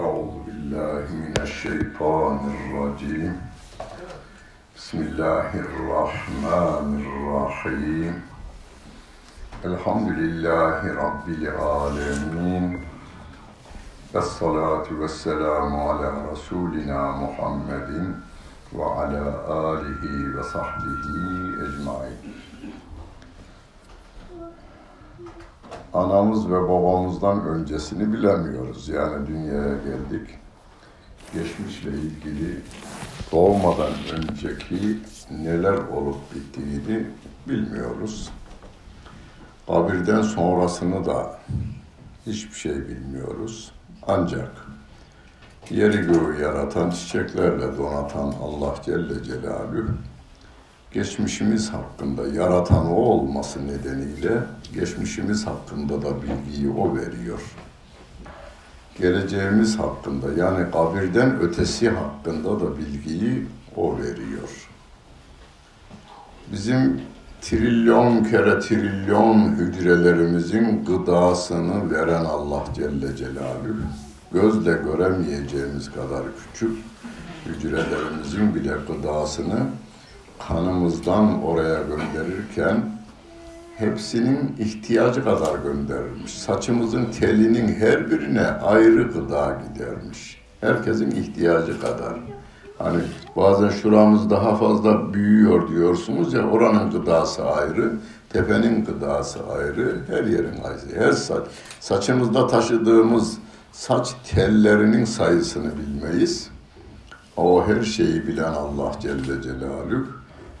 أعوذ بالله من الشيطان الرجيم بسم الله الرحمن الرحيم الحمد لله رب العالمين والصلاة والسلام على رسولنا محمد وعلى آله وصحبه أجمعين anamız ve babamızdan öncesini bilemiyoruz. Yani dünyaya geldik. Geçmişle ilgili doğmadan önceki neler olup bittiğini bilmiyoruz. Kabirden sonrasını da hiçbir şey bilmiyoruz. Ancak yeri göğü yaratan, çiçeklerle donatan Allah Celle Celaluhu geçmişimiz hakkında yaratan o olması nedeniyle geçmişimiz hakkında da bilgiyi o veriyor. Geleceğimiz hakkında yani kabirden ötesi hakkında da bilgiyi o veriyor. Bizim trilyon kere trilyon hücrelerimizin gıdasını veren Allah Celle Celaluhu gözle göremeyeceğimiz kadar küçük hücrelerimizin bile gıdasını kanımızdan oraya gönderirken hepsinin ihtiyacı kadar gönderilmiş. Saçımızın telinin her birine ayrı gıda gidermiş. Herkesin ihtiyacı kadar. Hani bazen şuramız daha fazla büyüyor diyorsunuz ya oranın gıdası ayrı, tepenin gıdası ayrı, her yerin ayrı. Her saç, saçımızda taşıdığımız saç tellerinin sayısını bilmeyiz. O her şeyi bilen Allah Celle Celaluhu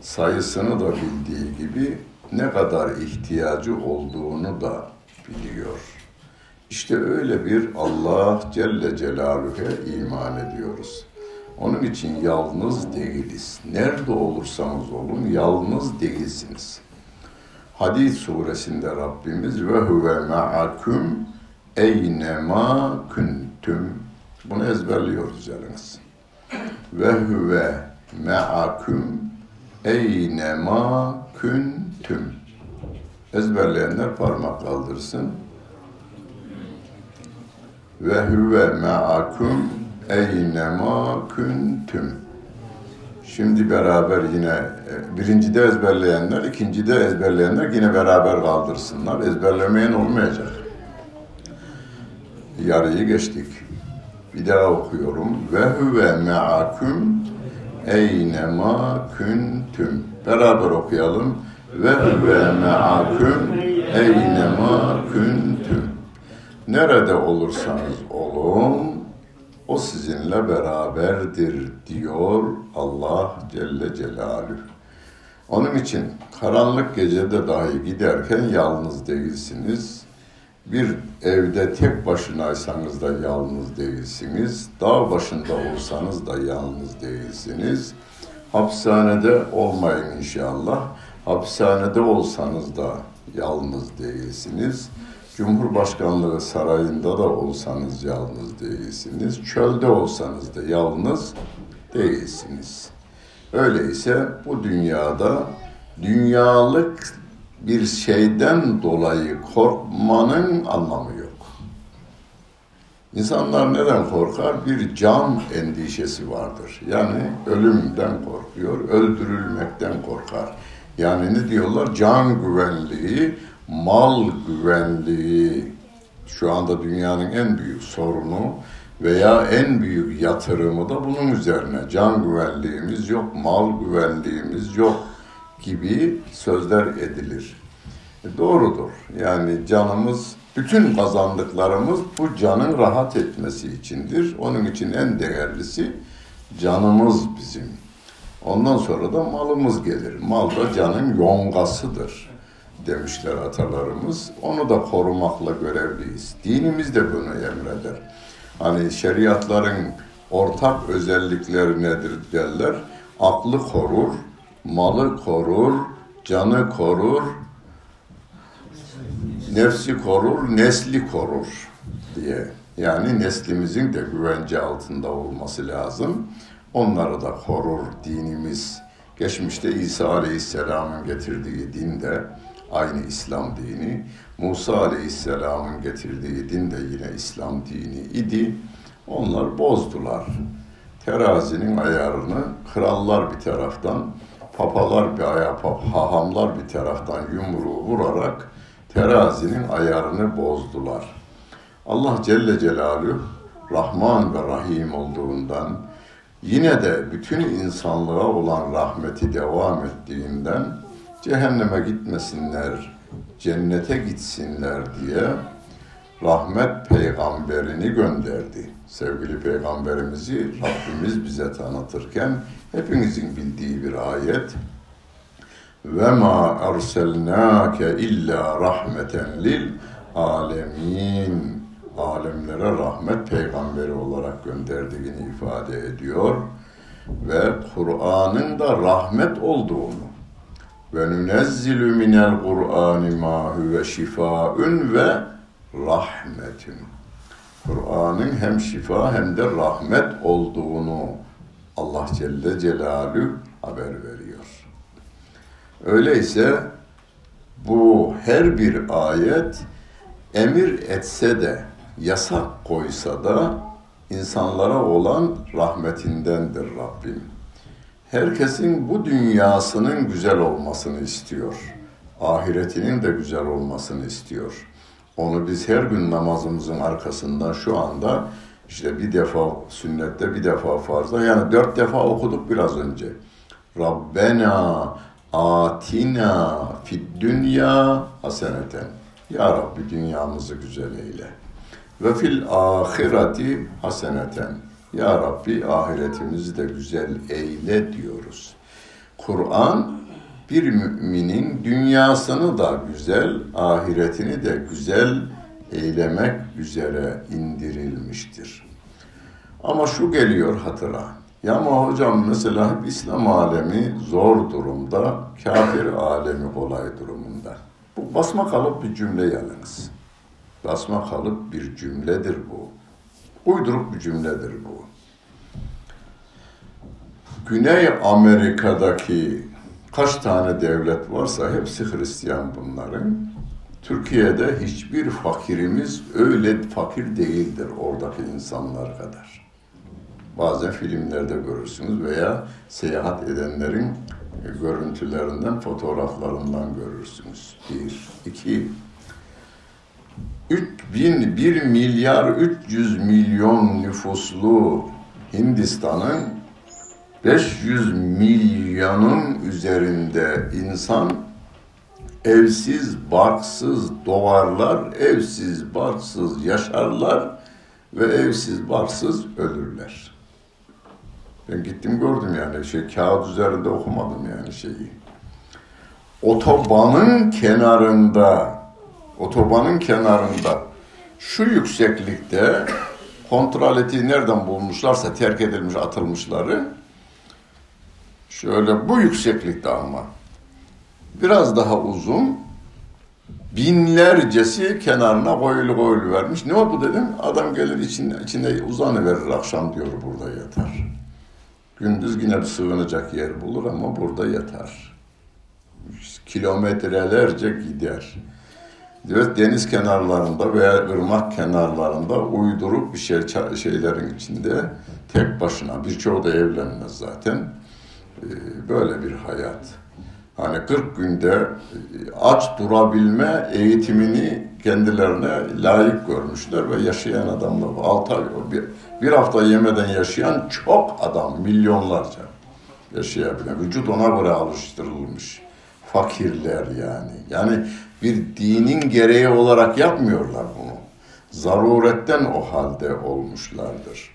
sayısını da bildiği gibi ne kadar ihtiyacı olduğunu da biliyor. İşte öyle bir Allah Celle Celaluhu'ya iman ediyoruz. Onun için yalnız değiliz. Nerede olursanız olun yalnız değilsiniz. Hadid suresinde Rabbimiz ve huve ma'akum eynema kuntum. Bunu ezberliyoruz yalnız. Ve huve me'akum eynema küntüm. Ezberleyenler parmak kaldırsın. Ve huve me'akum eynema küntüm. Şimdi beraber yine e, birincide ezberleyenler, ikincide ezberleyenler yine beraber kaldırsınlar. Ezberlemeyen olmayacak. Yarıyı geçtik. Bir daha okuyorum. Ve huve me'akum eynema küntüm. Beraber okuyalım. Ve huve me'akum eynema küntüm. Nerede olursanız olun, o sizinle beraberdir diyor Allah Celle Celaluhu. Onun için karanlık gecede dahi giderken yalnız değilsiniz. Bir evde tek başınaysanız da yalnız değilsiniz. Dağ başında olsanız da yalnız değilsiniz. Hapishanede olmayın inşallah. Hapishanede olsanız da yalnız değilsiniz. Cumhurbaşkanlığı sarayında da olsanız yalnız değilsiniz. Çölde olsanız da yalnız değilsiniz. Öyleyse bu dünyada dünyalık bir şeyden dolayı korkmanın anlamı yok. İnsanlar neden korkar? Bir can endişesi vardır. Yani ölümden korkuyor, öldürülmekten korkar. Yani ne diyorlar? Can güvenliği, mal güvenliği şu anda dünyanın en büyük sorunu veya en büyük yatırımı da bunun üzerine. Can güvenliğimiz yok, mal güvenliğimiz yok gibi sözler edilir. E doğrudur. Yani canımız, bütün kazandıklarımız bu canın rahat etmesi içindir. Onun için en değerlisi canımız bizim. Ondan sonra da malımız gelir. Mal da canın yongasıdır demişler atalarımız. Onu da korumakla görevliyiz. Dinimiz de bunu emreder. Hani şeriatların ortak özellikleri nedir derler? Aklı korur, malı korur, canı korur, nefsi korur, nesli korur diye. Yani neslimizin de güvence altında olması lazım. Onları da korur dinimiz. Geçmişte İsa Aleyhisselam'ın getirdiği din de aynı İslam dini. Musa Aleyhisselam'ın getirdiği din de yine İslam dini idi. Onlar bozdular. Terazinin ayarını krallar bir taraftan, papalar bir aya, hahamlar bir taraftan yumruğu vurarak terazinin ayarını bozdular. Allah Celle Celaluhu Rahman ve Rahim olduğundan yine de bütün insanlığa olan rahmeti devam ettiğinden cehenneme gitmesinler, cennete gitsinler diye rahmet peygamberini gönderdi. Sevgili peygamberimizi Rabbimiz bize tanıtırken hepinizin bildiği bir ayet. Ve ma erselnake illa rahmeten lil alemin. Alemlere rahmet peygamberi olarak gönderdiğini ifade ediyor ve Kur'an'ın da rahmet olduğunu ve nunezzilu minel Kur'ani ma huve şifaun ve rahmetun. Kur'an'ın hem şifa hem de rahmet olduğunu Allah Celle Celaluhu haber veriyor. Öyleyse bu her bir ayet emir etse de, yasak koysa da insanlara olan rahmetindendir Rabbim. Herkesin bu dünyasının güzel olmasını istiyor. Ahiretinin de güzel olmasını istiyor. Onu biz her gün namazımızın arkasından şu anda işte bir defa sünnette bir defa farzda yani dört defa okuduk biraz önce. Rabbena atina fid dünya haseneten. Ya Rabbi dünyamızı güzel eyle. Ve fil ahireti haseneten. Ya Rabbi ahiretimizi de güzel eyle diyoruz. Kur'an bir müminin dünyasını da güzel, ahiretini de güzel eylemek üzere indirilmiştir. Ama şu geliyor hatıra. Ya ama hocam mesela hep İslam alemi zor durumda, kafir alemi kolay durumunda. Bu basma kalıp bir cümle yalnız. Basma kalıp bir cümledir bu. Uyduruk bir cümledir bu. Güney Amerika'daki kaç tane devlet varsa hepsi Hristiyan bunların. Türkiye'de hiçbir fakirimiz öyle fakir değildir oradaki insanlar kadar. Bazen filmlerde görürsünüz veya seyahat edenlerin görüntülerinden, fotoğraflarından görürsünüz. Bir, iki, 3000, 1 milyar 300 milyon nüfuslu Hindistan'ın 500 milyonun üzerinde insan evsiz, barksız doğarlar, evsiz, barksız yaşarlar ve evsiz, barksız ölürler. Ben gittim gördüm yani şey kağıt üzerinde okumadım yani şeyi. Otobanın kenarında, otobanın kenarında şu yükseklikte kontrol eti nereden bulmuşlarsa terk edilmiş atılmışları şöyle bu yükseklikte ama biraz daha uzun binlercesi kenarına koyulu koyulu vermiş. Ne oldu dedim. Adam gelir içinde, içinde uzanıverir akşam diyor burada yatar. Gündüz yine bir sığınacak yer bulur ama burada yatar. Kilometrelerce gider. Evet deniz kenarlarında veya ırmak kenarlarında uyduruk bir şey şeylerin içinde tek başına birçoğu da evlenmez zaten. Ee, böyle bir hayat. Hani 40 günde e, aç durabilme eğitimini kendilerine layık görmüşler ve yaşayan adamlar 6 ay bir, bir hafta yemeden yaşayan çok adam milyonlarca yaşayabilen vücut ona göre alıştırılmış fakirler yani yani bir dinin gereği olarak yapmıyorlar bunu zaruretten o halde olmuşlardır.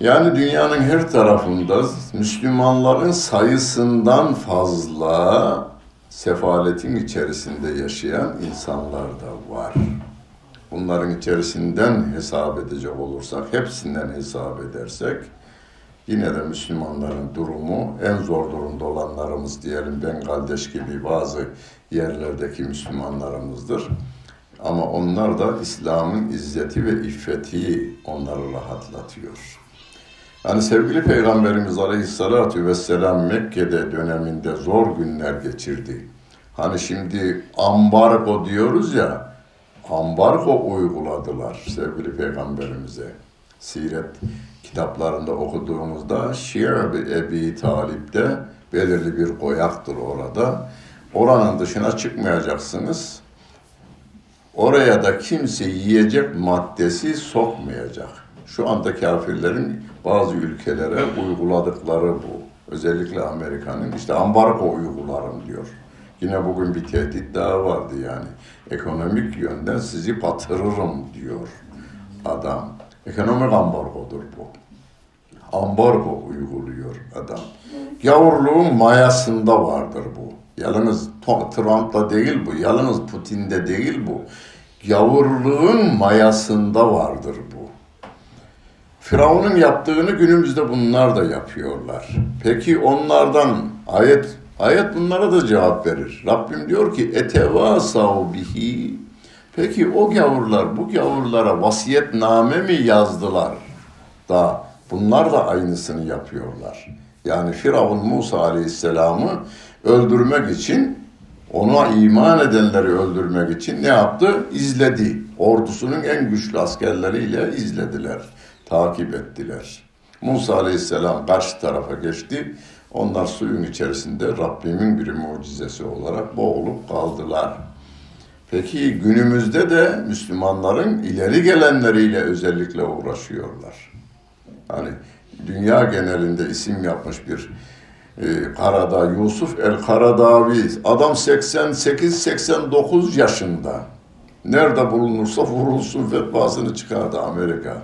Yani dünyanın her tarafında Müslümanların sayısından fazla sefaletin içerisinde yaşayan insanlar da var. Bunların içerisinden hesap edecek olursak, hepsinden hesap edersek, yine de Müslümanların durumu en zor durumda olanlarımız diyelim Bengaldeş gibi bazı yerlerdeki Müslümanlarımızdır. Ama onlar da İslam'ın izzeti ve iffeti onları rahatlatıyor. Hani sevgili Peygamberimiz Aleyhisselatü Vesselam Mekke'de döneminde zor günler geçirdi. Hani şimdi ambargo diyoruz ya, ambargo uyguladılar sevgili peygamberimize. Siret kitaplarında okuduğumuzda Şia Ebi Talip'te belirli bir koyaktır orada. Oranın dışına çıkmayacaksınız. Oraya da kimse yiyecek maddesi sokmayacak. Şu anda kafirlerin bazı ülkelere uyguladıkları bu. Özellikle Amerika'nın işte ambargo uygularım diyor. Yine bugün bir tehdit daha vardı yani. Ekonomik yönden sizi batırırım diyor adam. Ekonomik ambargodur bu. Ambargo uyguluyor adam. Gavurluğun mayasında vardır bu. Yalnız Trump'ta değil bu, yalnız Putin'de değil bu. Gavurluğun mayasında vardır bu. Firavun'un yaptığını günümüzde bunlar da yapıyorlar. Peki onlardan ayet ayet bunlara da cevap verir. Rabbim diyor ki etevasav bihi. Peki o gavurlar bu gavurlara vasiyetname mi yazdılar? Da bunlar da aynısını yapıyorlar. Yani Firavun Musa Aleyhisselam'ı öldürmek için ona iman edenleri öldürmek için ne yaptı? İzledi. Ordusunun en güçlü askerleriyle izlediler takip ettiler. Musa aleyhisselam karşı tarafa geçti. Onlar suyun içerisinde Rabbimin bir mucizesi olarak boğulup kaldılar. Peki günümüzde de Müslümanların ileri gelenleriyle özellikle uğraşıyorlar. Hani dünya genelinde isim yapmış bir e, Karada, Yusuf el Karadavi, adam 88-89 yaşında. Nerede bulunursa vurulsun fetvasını çıkardı Amerika.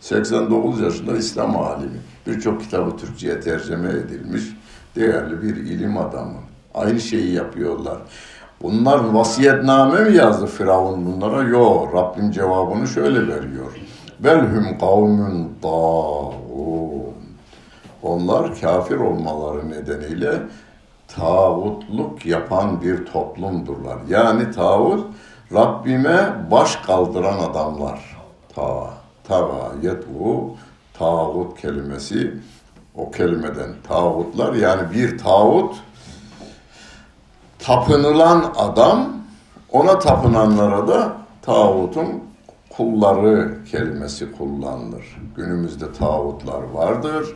89 yaşında İslam alimi. Birçok kitabı Türkçe'ye tercüme edilmiş. Değerli bir ilim adamı. Aynı şeyi yapıyorlar. Bunlar vasiyetname mi yazdı Firavun bunlara? Yok. Rabbim cevabını şöyle veriyor. Belhum kavmün dağun. Onlar kafir olmaları nedeniyle tağutluk yapan bir toplumdurlar. Yani tağut Rabbime baş kaldıran adamlar. Ta tava yetvu tağut kelimesi o kelimeden tağutlar yani bir tağut tapınılan adam ona tapınanlara da tağutun kulları kelimesi kullanılır. Günümüzde tağutlar vardır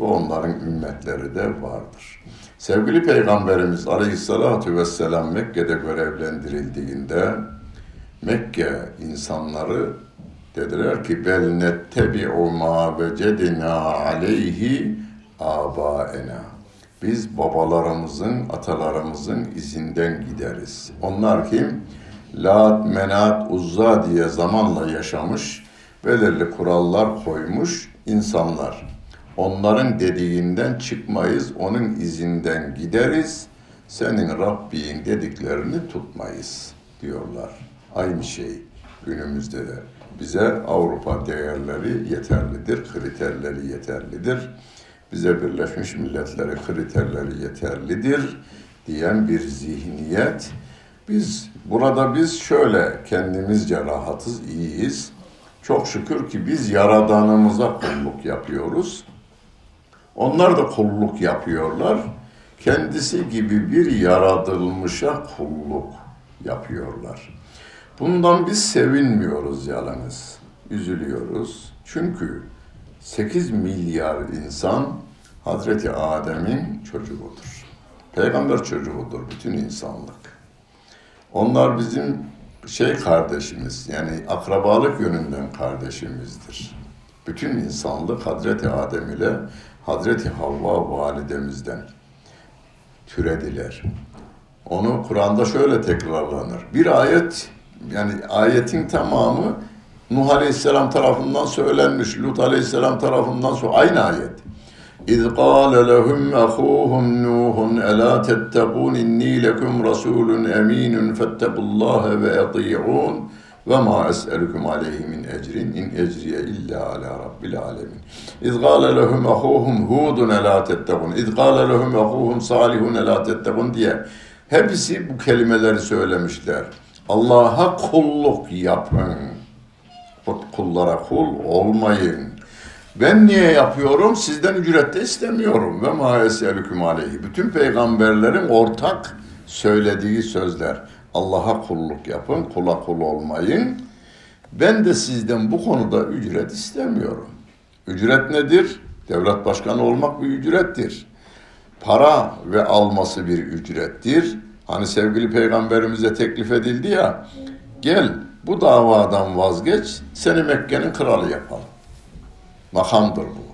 ve onların ümmetleri de vardır. Sevgili Peygamberimiz Aleyhisselatü Vesselam Mekke'de görevlendirildiğinde Mekke insanları dediler ki bel nettebi'u ma vecedina aleyhi abaena. Biz babalarımızın, atalarımızın izinden gideriz. Onlar kim? Lat, Menat, Uzza diye zamanla yaşamış, belirli kurallar koymuş insanlar. Onların dediğinden çıkmayız, onun izinden gideriz. Senin Rabbin dediklerini tutmayız diyorlar. Aynı şey günümüzde de. Bize Avrupa değerleri yeterlidir, kriterleri yeterlidir. Bize Birleşmiş Milletleri kriterleri yeterlidir diyen bir zihniyet. Biz burada biz şöyle kendimizce rahatız, iyiyiz. Çok şükür ki biz yaradanımıza kulluk yapıyoruz. Onlar da kulluk yapıyorlar. Kendisi gibi bir yaratılmışa kulluk yapıyorlar. Bundan biz sevinmiyoruz yalnız. Üzülüyoruz. Çünkü 8 milyar insan Hazreti Adem'in çocuğudur. Peygamber çocuğudur bütün insanlık. Onlar bizim şey kardeşimiz yani akrabalık yönünden kardeşimizdir. Bütün insanlık Hazreti Adem ile Hazreti Havva validemizden türediler. Onu Kur'an'da şöyle tekrarlanır. Bir ayet yani ayetin tamamı Nuh Aleyhisselam tarafından söylenmiş, Lut Aleyhisselam tarafından so aynı ayet. İz qâle lehum ahûhum Nuhun elâ tettegûn inni lekum rasûlun emînun fettekullâhe ve eti'ûn ve ma es'elukum aleyhi min ecrin in ecriye illa ala rabbil alemin. İz qâle lehum ahûhum Hudun elâ tettegûn. İz qâle lehum ahûhum Salihun elâ tettegûn diye hepsi bu kelimeleri söylemişler. Allah'a kulluk yapın. Kullara kul olmayın. Ben niye yapıyorum? Sizden ücret de istemiyorum. Ve ma eselüküm aleyhi. Bütün peygamberlerin ortak söylediği sözler. Allah'a kulluk yapın, kula kul olmayın. Ben de sizden bu konuda ücret istemiyorum. Ücret nedir? Devlet başkanı olmak bir ücrettir. Para ve alması bir ücrettir. Hani sevgili peygamberimize teklif edildi ya, gel bu davadan vazgeç, seni Mekke'nin kralı yapalım. Makamdır bu.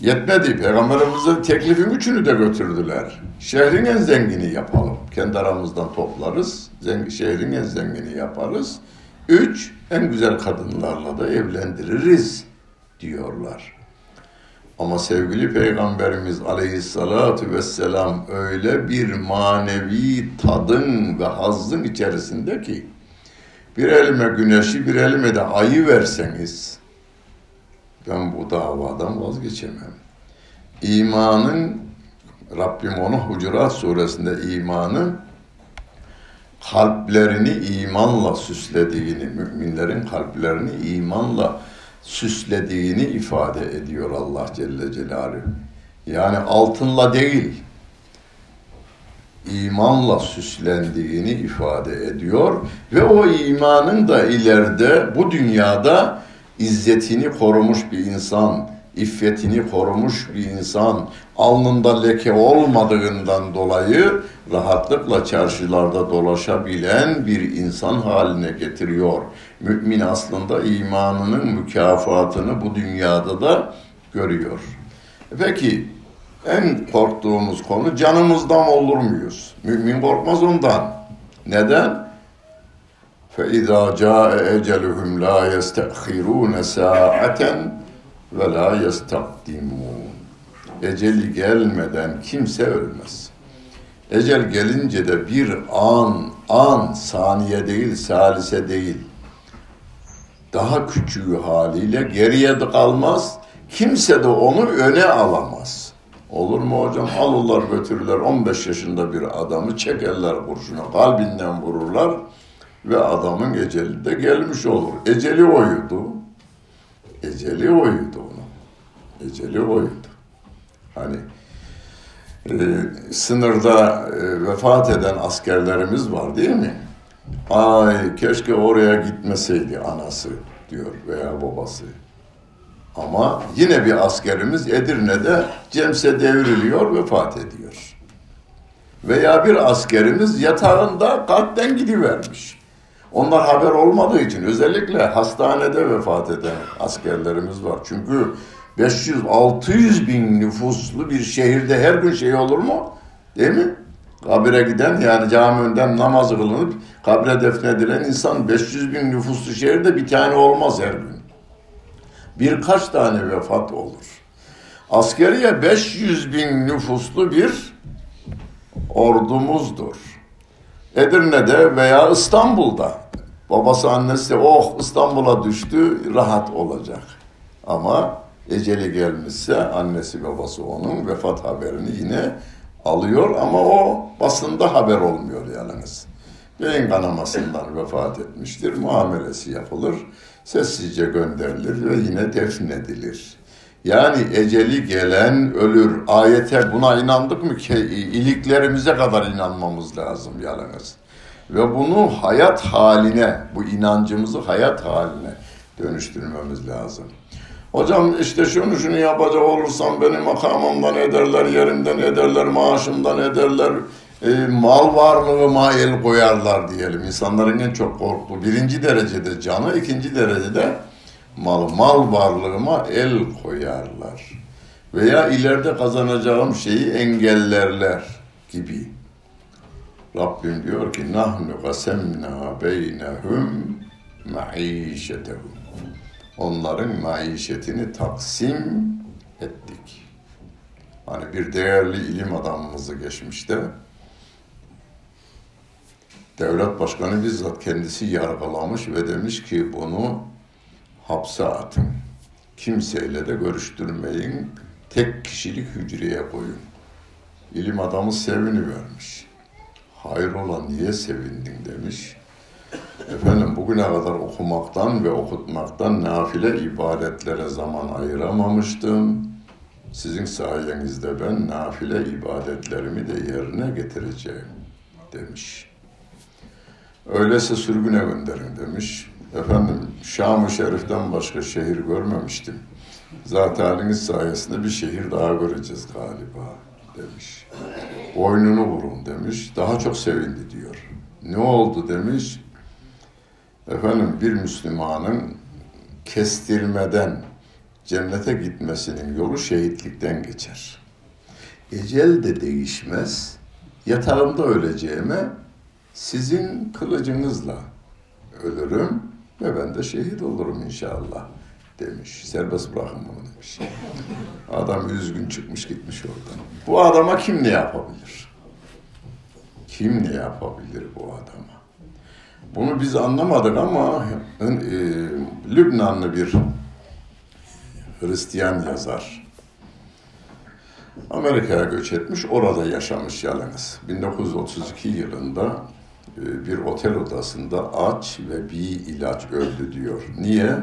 Yetmedi. Peygamberimizin teklifin üçünü de götürdüler. Şehrin en zengini yapalım. Kendi aramızdan toplarız. Zengin, şehrin en zengini yaparız. Üç, en güzel kadınlarla da evlendiririz diyorlar. Ama sevgili Peygamberimiz aleyhissalatu vesselam öyle bir manevi tadın ve hazzın içerisinde ki bir elime güneşi bir elime de ayı verseniz ben bu davadan vazgeçemem. İmanın Rabbim onu Hucurat suresinde imanı kalplerini imanla süslediğini, müminlerin kalplerini imanla süslediğini ifade ediyor Allah Celle Celaluhu. Yani altınla değil, imanla süslendiğini ifade ediyor ve o imanın da ileride bu dünyada izzetini korumuş bir insan, iffetini korumuş bir insan, alnında leke olmadığından dolayı rahatlıkla çarşılarda dolaşabilen bir insan haline getiriyor. Mümin aslında imanının mükafatını bu dünyada da görüyor. Peki en korktuğumuz konu canımızdan olur muyuz? Mümin korkmaz ondan. Neden? فَاِذَا جَاءَ اَجَلُهُمْ لَا يَسْتَأْخِرُونَ سَاعَةً وَلَا يَسْتَقْدِمُونَ Eceli gelmeden kimse ölmez. Ecel gelince de bir an, an, saniye değil, salise değil. Daha küçüğü haliyle geriye de kalmaz. Kimse de onu öne alamaz. Olur mu hocam? Alırlar götürürler 15 yaşında bir adamı çekerler kurşuna kalbinden vururlar ve adamın eceli de gelmiş olur. Eceli oydu. Eceli oydu onu. Eceli oydu. Hani e, sınırda e, vefat eden askerlerimiz var değil mi? Ay keşke oraya gitmeseydi anası diyor veya babası. Ama yine bir askerimiz Edirne'de Cemse devriliyor, vefat ediyor. Veya bir askerimiz yatağında kalpten gidivermiş. Onlar haber olmadığı için özellikle hastanede vefat eden askerlerimiz var. Çünkü 500-600 bin nüfuslu bir şehirde her gün şey olur mu? Değil mi? Kabire giden yani cami önden namaz kılınıp kabre defnedilen insan 500 bin nüfuslu şehirde bir tane olmaz her gün. Birkaç tane vefat olur. Askeriye 500 bin nüfuslu bir ordumuzdur. Edirne'de veya İstanbul'da babası annesi oh İstanbul'a düştü rahat olacak. Ama eceli gelmişse annesi babası onun vefat haberini yine alıyor ama o basında haber olmuyor yalnız. Beyin kanamasından vefat etmiştir. Muamelesi yapılır. Sessizce gönderilir ve yine defnedilir. Yani eceli gelen ölür. Ayete buna inandık mı ki iliklerimize kadar inanmamız lazım yalnız. Ve bunu hayat haline, bu inancımızı hayat haline dönüştürmemiz lazım. Hocam işte şunu şunu yapacak olursam beni makamımdan ederler, yerimden ederler, maaşımdan ederler, e, mal varlığıma el koyarlar diyelim. İnsanların en çok korktuğu birinci derecede canı, ikinci derecede mal, mal varlığıma el koyarlar. Veya ileride kazanacağım şeyi engellerler gibi. Rabbim diyor ki nahnu kasemna beynehum maişetehum. Onların maişetini taksim ettik. Hani bir değerli ilim adamımızı geçmişte devlet başkanı bizzat kendisi yargılamış ve demiş ki bunu hapse atın. Kimseyle de görüştürmeyin. Tek kişilik hücreye koyun. İlim adamı sevini vermiş. Hayrola niye sevindin demiş. Efendim bugüne kadar okumaktan ve okutmaktan nafile ibadetlere zaman ayıramamıştım. Sizin sayenizde ben nafile ibadetlerimi de yerine getireceğim demiş. Öyleyse sürgüne gönderin demiş. Efendim Şam-ı Şerif'ten başka şehir görmemiştim. Haliniz sayesinde bir şehir daha göreceğiz galiba demiş. Boynunu vurun demiş. Daha çok sevindi diyor. Ne oldu demiş. Efendim bir Müslümanın kestirmeden cennete gitmesinin yolu şehitlikten geçer. Ecel de değişmez. Yatağımda öleceğime sizin kılıcınızla ölürüm ve ben de şehit olurum inşallah demiş. Serbest bırakın bunu demiş. Adam üzgün çıkmış gitmiş oradan. Bu adama kim ne yapabilir? Kim ne yapabilir bu adama? Bunu biz anlamadık ama e, Lübnanlı bir Hristiyan yazar Amerika'ya göç etmiş, orada yaşamış yalnız. 1932 yılında bir otel odasında aç ve bir ilaç öldü diyor. Niye?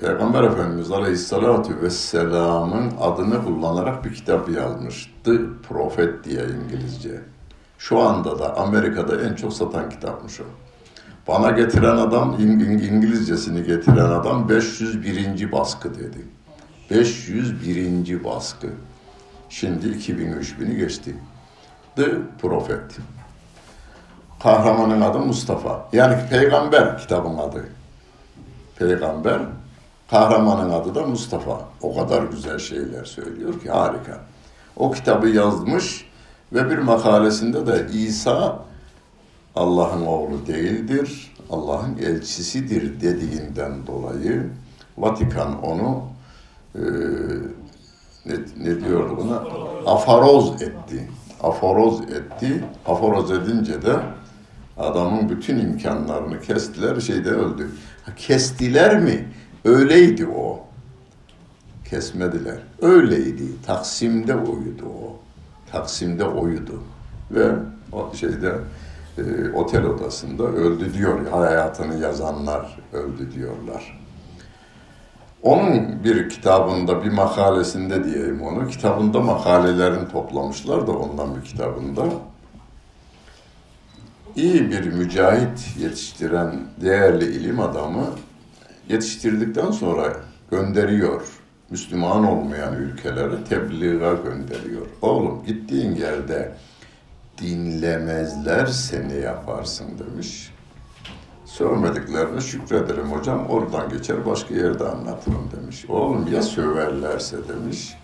Peygamber Efendimiz Aleyhisselatü Vesselam'ın adını kullanarak bir kitap yazmış. The Prophet diye İngilizce. Şu anda da Amerika'da en çok satan kitapmış o. Bana getiren adam, İngilizcesini getiren adam 501. baskı dedi. 501. baskı. Şimdi 2000-3000'i geçti. The Prophet. Kahramanın adı Mustafa. Yani peygamber kitabın adı. Peygamber, kahramanın adı da Mustafa. O kadar güzel şeyler söylüyor ki harika. O kitabı yazmış ve bir makalesinde de İsa Allah'ın oğlu değildir, Allah'ın elçisidir dediğinden dolayı Vatikan onu e, ne, ne diyordu buna? Afaroz etti. Aforoz etti. Aforoz edince de adamın bütün imkanlarını kestiler, şeyde öldü. Kestiler mi? Öyleydi o. Kesmediler. Öyleydi. Taksim'de uyudu o. Taksim'de uyudu. Ve o şeyde e, otel odasında öldü diyor. Hayatını yazanlar öldü diyorlar. Onun bir kitabında, bir makalesinde diyeyim onu, kitabında makalelerini toplamışlar da ondan bir kitabında. İyi bir mücahit yetiştiren değerli ilim adamı yetiştirdikten sonra gönderiyor. Müslüman olmayan ülkelere tebliğe gönderiyor. Oğlum gittiğin yerde dinlemezler ne yaparsın demiş. Sövmediklerine şükrederim hocam. Oradan geçer başka yerde anlatırım demiş. Oğlum ya söverlerse demiş.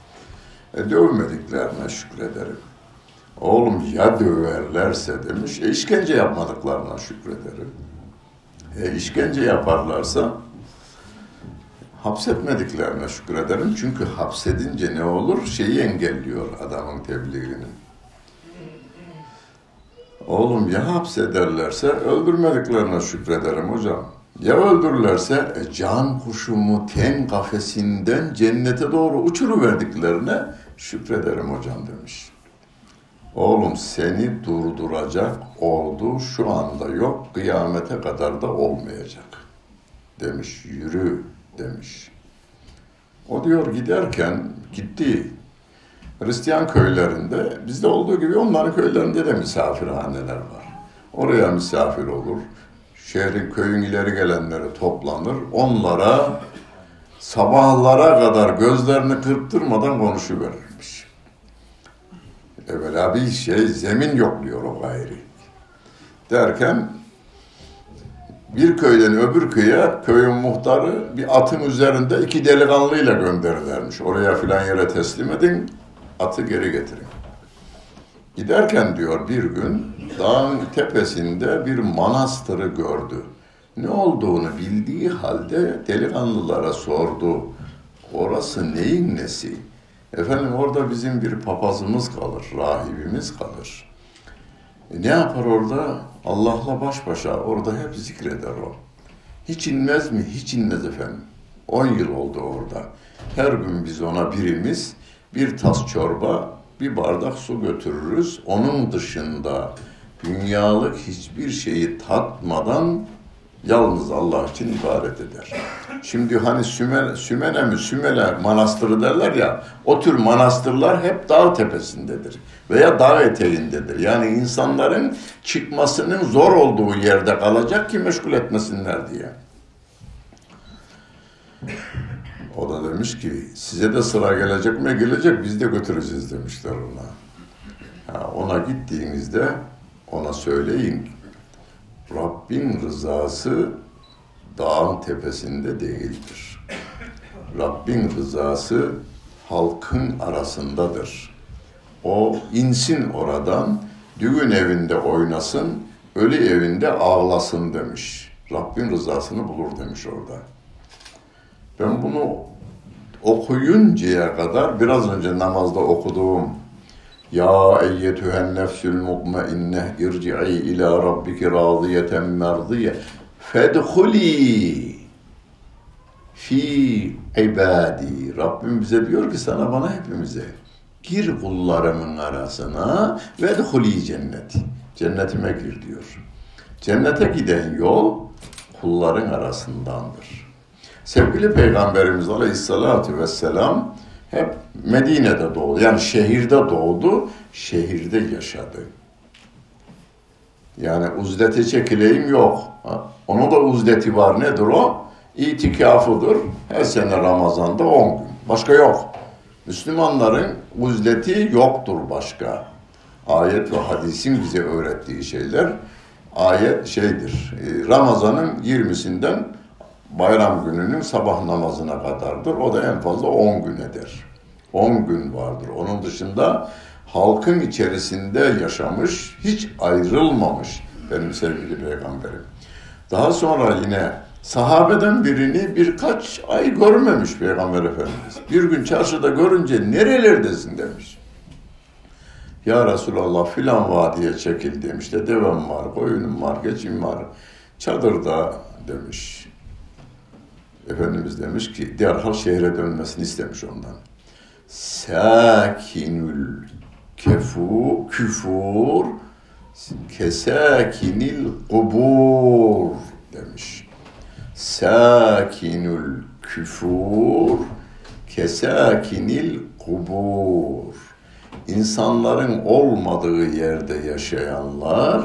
E dövmediklerine şükrederim. Oğlum ya döverlerse demiş. E işkence yapmadıklarına şükrederim. E işkence yaparlarsa hapsetmediklerine şükrederim. Çünkü hapsedince ne olur? Şeyi engelliyor adamın tebliğini. Oğlum ya hapsederlerse öldürmediklerine şükrederim hocam. Ya öldürürlerse e, can kuşumu ten kafesinden cennete doğru uçuruverdiklerine şükrederim hocam demiş. Oğlum seni durduracak ordu şu anda yok, kıyamete kadar da olmayacak. Demiş, yürü demiş. O diyor giderken gitti Hristiyan köylerinde bizde olduğu gibi onların köylerinde de misafirhaneler var. Oraya misafir olur. Şehrin köyün ileri gelenleri toplanır. Onlara sabahlara kadar gözlerini kırptırmadan konuşuverirmiş. Evvela bir şey zemin yokluyor o gayri. Derken bir köyden öbür köye köyün muhtarı bir atın üzerinde iki delikanlıyla gönderirlermiş. Oraya filan yere teslim edin atı geri getirin. Giderken diyor bir gün dağın tepesinde bir manastırı gördü. Ne olduğunu bildiği halde delikanlılara sordu. Orası neyin nesi? Efendim orada bizim bir papazımız kalır, rahibimiz kalır. E ne yapar orada? Allah'la baş başa orada hep zikreder o. Hiç inmez mi? Hiç inmez efendim. On yıl oldu orada. Her gün biz ona birimiz bir tas çorba, bir bardak su götürürüz. Onun dışında dünyalık hiçbir şeyi tatmadan Yalnız Allah için ibadet eder. Şimdi hani Sümen, Sümene mi Sümele manastırı derler ya o tür manastırlar hep dağ tepesindedir veya dağ eteğindedir. Yani insanların çıkmasının zor olduğu yerde kalacak ki meşgul etmesinler diye. O da demiş ki size de sıra gelecek mi? Gelecek biz de götüreceğiz demişler ona. Ha, ona gittiğinizde ona söyleyin Rabbin rızası dağın tepesinde değildir. Rabbin rızası halkın arasındadır. O insin oradan, düğün evinde oynasın, ölü evinde ağlasın demiş. Rabbin rızasını bulur demiş orada. Ben bunu okuyuncaya kadar biraz önce namazda okuduğum Ya eyyetühen nefsül mutmainneh irci'i ila rabbiki radiyeten merdiye fedhuli fi ibadi. Rabbim bize diyor ki sana bana hepimize gir kullarımın arasına ve dhuli cenneti. Cennetime gir diyor. Cennete giden yol kulların arasındandır. Sevgili Peygamberimiz Aleyhisselatü Vesselam hep Medine'de doğdu. Yani şehirde doğdu, şehirde yaşadı. Yani uzlete çekileyim yok. Onun da uzleti var. Nedir o? İtikafıdır. Her sene Ramazan'da 10 gün. Başka yok. Müslümanların uzleti yoktur başka. Ayet ve hadisin bize öğrettiği şeyler ayet şeydir. E, Ramazan'ın 20'sinden bayram gününün sabah namazına kadardır. O da en fazla 10 gün eder. 10 gün vardır. Onun dışında halkın içerisinde yaşamış, hiç ayrılmamış benim sevgili peygamberim. Daha sonra yine sahabeden birini birkaç ay görmemiş peygamber efendimiz. Bir gün çarşıda görünce nerelerdesin demiş. Ya Resulallah filan vadiye çekil demiş. İşte devem var, koyunum var, geçim var. Çadırda demiş. Efendimiz demiş ki derhal şehre dönmesini istemiş ondan. Sakinül kefu küfur kesakinil kubur demiş. Sakinül küfur kesakinil kubur. İnsanların olmadığı yerde yaşayanlar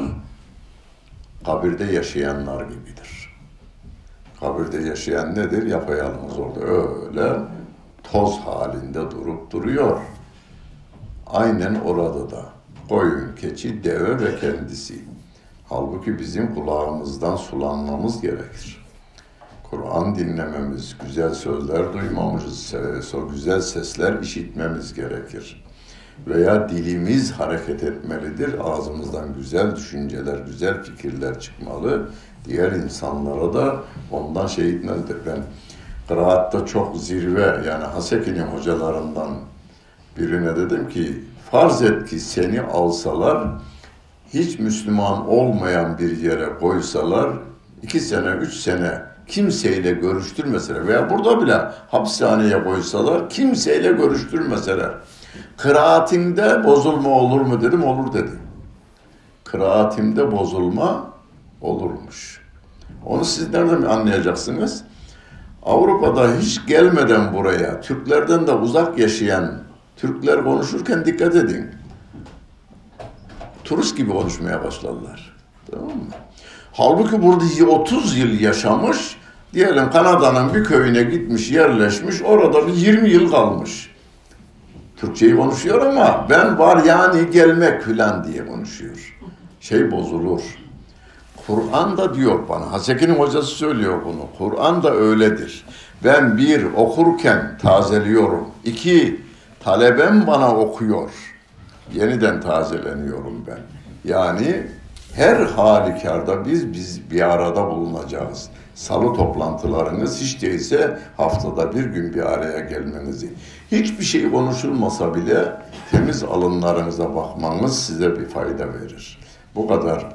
kabirde yaşayanlar gibidir. Kabirde yaşayan nedir? Yapayalnız orada öyle toz halinde durup duruyor. Aynen orada da koyun, keçi, deve ve kendisi. Halbuki bizim kulağımızdan sulanmamız gerekir. Kur'an dinlememiz, güzel sözler duymamız, güzel sesler işitmemiz gerekir. Veya dilimiz hareket etmelidir, ağzımızdan güzel düşünceler, güzel fikirler çıkmalı. Diğer insanlara da ondan şey etmelidir. Ben kıraatta çok zirve, yani Haseki'nin hocalarından birine dedim ki, farz et ki seni alsalar, hiç Müslüman olmayan bir yere koysalar, iki sene, üç sene kimseyle görüştürmeseler veya burada bile hapishaneye koysalar, kimseyle görüştürmeseler, kıraatimde bozulma olur mu dedim, olur dedi. Kıraatimde bozulma olurmuş. Onu siz nereden anlayacaksınız? Avrupa'da hiç gelmeden buraya, Türklerden de uzak yaşayan Türkler konuşurken dikkat edin. Turist gibi konuşmaya başladılar. Tamam mı? Halbuki burada 30 yıl yaşamış, diyelim Kanada'nın bir köyüne gitmiş, yerleşmiş, orada bir 20 yıl kalmış. Türkçeyi konuşuyor ama ben var yani gelmek filan diye konuşuyor. Şey bozulur. Kur'an da diyor bana, Haseki'nin hocası söylüyor bunu. Kur'an da öyledir. Ben bir okurken tazeliyorum. İki, talebem bana okuyor. Yeniden tazeleniyorum ben. Yani her halükarda biz biz bir arada bulunacağız. Salı toplantılarınız hiç değilse haftada bir gün bir araya gelmenizi. Hiçbir şey konuşulmasa bile temiz alınlarınıza bakmanız size bir fayda verir. Bu kadar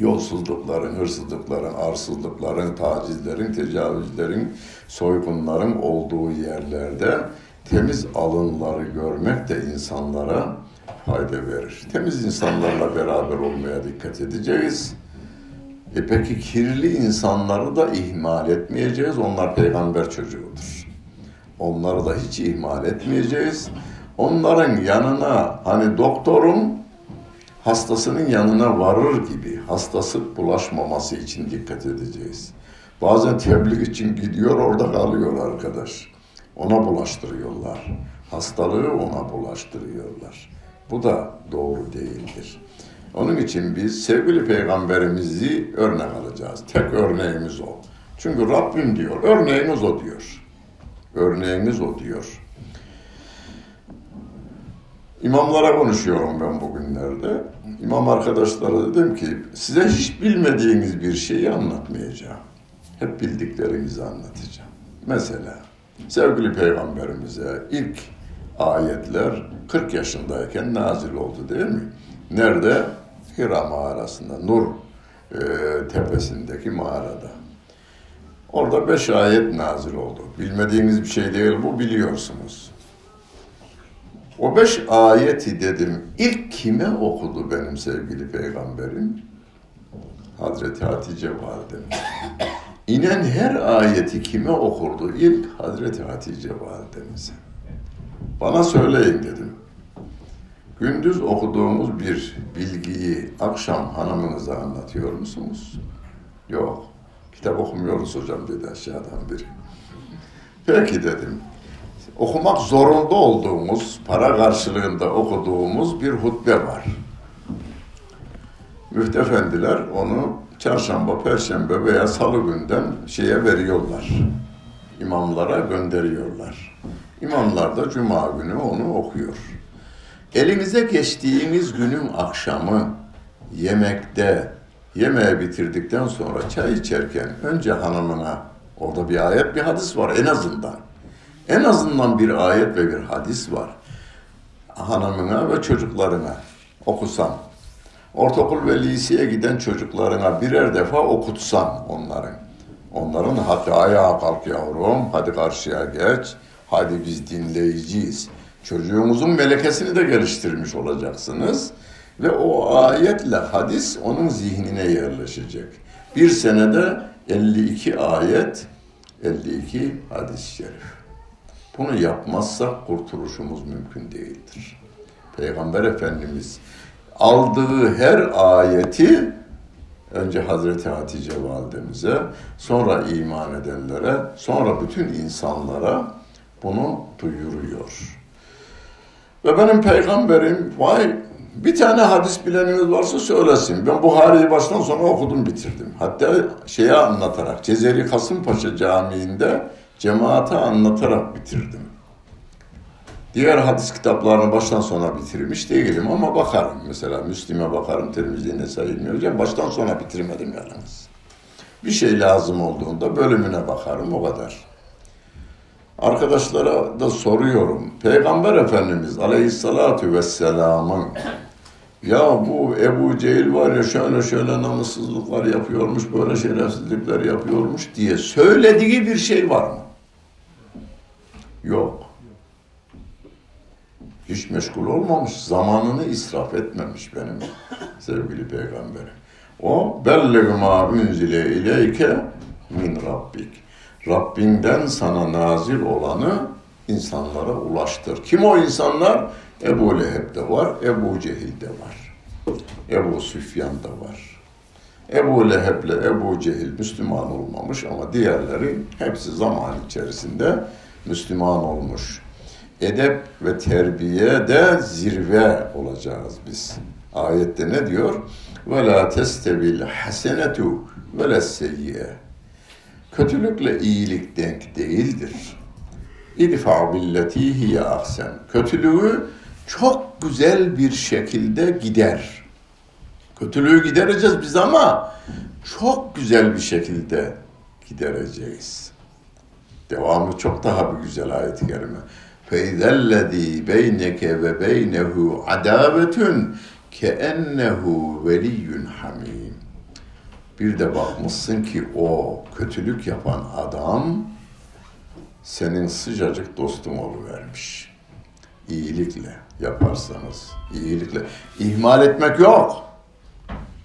yolsuzlukların, hırsızlıkların, arsızlıkların, tacizlerin, tecavüzlerin, soygunların olduğu yerlerde temiz alınları görmek de insanlara fayda verir. Temiz insanlarla beraber olmaya dikkat edeceğiz. E peki kirli insanları da ihmal etmeyeceğiz. Onlar peygamber çocuğudur. Onları da hiç ihmal etmeyeceğiz. Onların yanına hani doktorun hastasının yanına varır gibi hastası bulaşmaması için dikkat edeceğiz. Bazen tebliğ için gidiyor orada kalıyor arkadaş. Ona bulaştırıyorlar. Hastalığı ona bulaştırıyorlar. Bu da doğru değildir. Onun için biz sevgili peygamberimizi örnek alacağız. Tek örneğimiz o. Çünkü Rabbim diyor, örneğimiz o diyor. Örneğimiz o diyor. İmamlara konuşuyorum ben bugünlerde. İmam arkadaşlara dedim ki size hiç bilmediğiniz bir şeyi anlatmayacağım. Hep bildiklerinizi anlatacağım. Mesela sevgili peygamberimize ilk ayetler 40 yaşındayken nazil oldu değil mi? Nerede? Hira mağarasında, Nur e, tepesindeki mağarada. Orada beş ayet nazil oldu. Bilmediğiniz bir şey değil bu, biliyorsunuz. O beş ayeti dedim, ilk kime okudu benim sevgili peygamberim? Hazreti Hatice validemiz. İnen her ayeti kime okurdu? İlk Hazreti Hatice validemize. Bana söyleyin dedim. Gündüz okuduğumuz bir bilgiyi akşam hanımınıza anlatıyor musunuz? Yok. Kitap okumuyoruz hocam dedi aşağıdan biri. Peki dedim. Okumak zorunda olduğumuz, para karşılığında okuduğumuz bir hutbe var. Müftefendiler onu çarşamba, perşembe veya salı günden şeye veriyorlar. İmamlara gönderiyorlar. İmamlar da cuma günü onu okuyor. Elinize geçtiğiniz günün akşamı yemekte, yemeği bitirdikten sonra çay içerken önce hanımına, orada bir ayet bir hadis var en azından. En azından bir ayet ve bir hadis var. Hanımına ve çocuklarına okusan, ortaokul ve liseye giden çocuklarına birer defa okutsan onların. Onların hadi ayağa kalk yavrum, hadi karşıya geç, hadi biz dinleyiciyiz. Çocuğumuzun melekesini de geliştirmiş olacaksınız. Ve o ayetle hadis onun zihnine yerleşecek. Bir senede 52 ayet, 52 hadis-i şerif. Bunu yapmazsak kurtuluşumuz mümkün değildir. Peygamber Efendimiz aldığı her ayeti önce Hazreti Hatice validemize, sonra iman edenlere, sonra bütün insanlara bunu duyuruyor. Ve benim peygamberim vay bir tane hadis bileniniz varsa söylesin. Ben Buhari'yi baştan sona okudum bitirdim. Hatta şeye anlatarak Cezeri Kasımpaşa Camii'nde cemaate anlatarak bitirdim. Diğer hadis kitaplarını baştan sona bitirmiş değilim ama bakarım. Mesela Müslim'e bakarım, Tirmizi'ne sayılmıyor. Baştan sona bitirmedim yalnız. Bir şey lazım olduğunda bölümüne bakarım o kadar. Arkadaşlara da soruyorum. Peygamber Efendimiz Aleyhisselatü Vesselam'ın ya bu Ebu Cehil var ya şöyle şöyle namussuzluklar yapıyormuş, böyle şerefsizlikler yapıyormuş diye söylediği bir şey var mı? Yok. Hiç meşgul olmamış, zamanını israf etmemiş benim sevgili peygamberim. O belleg ma unzile ileyke min rabbik. Rabbinden sana nazil olanı insanlara ulaştır. Kim o insanlar? Ebu Leheb de var, Ebu Cehil de var. Ebu Süfyan da var. Ebu Leheb'le Ebu Cehil Müslüman olmamış ama diğerleri hepsi zaman içerisinde Müslüman olmuş. Edep ve terbiye de zirve olacağız biz. Ayette ne diyor? Ve la testevil hasenetu ve la Kötülükle iyilik denk değildir. İdfa billeti hiye ahsen. Kötülüğü çok güzel bir şekilde gider. Kötülüğü gidereceğiz biz ama çok güzel bir şekilde gidereceğiz. Devamı çok daha bir güzel ayet-i kerime. فَاِذَا الَّذ۪ي بَيْنَكَ وَبَيْنَهُ عَدَاوَةٌ كَاَنَّهُ وَلِيٌّ hamim. Bir de bakmışsın ki o kötülük yapan adam senin sıcacık dostun vermiş. İyilikle yaparsanız, iyilikle. ihmal etmek yok.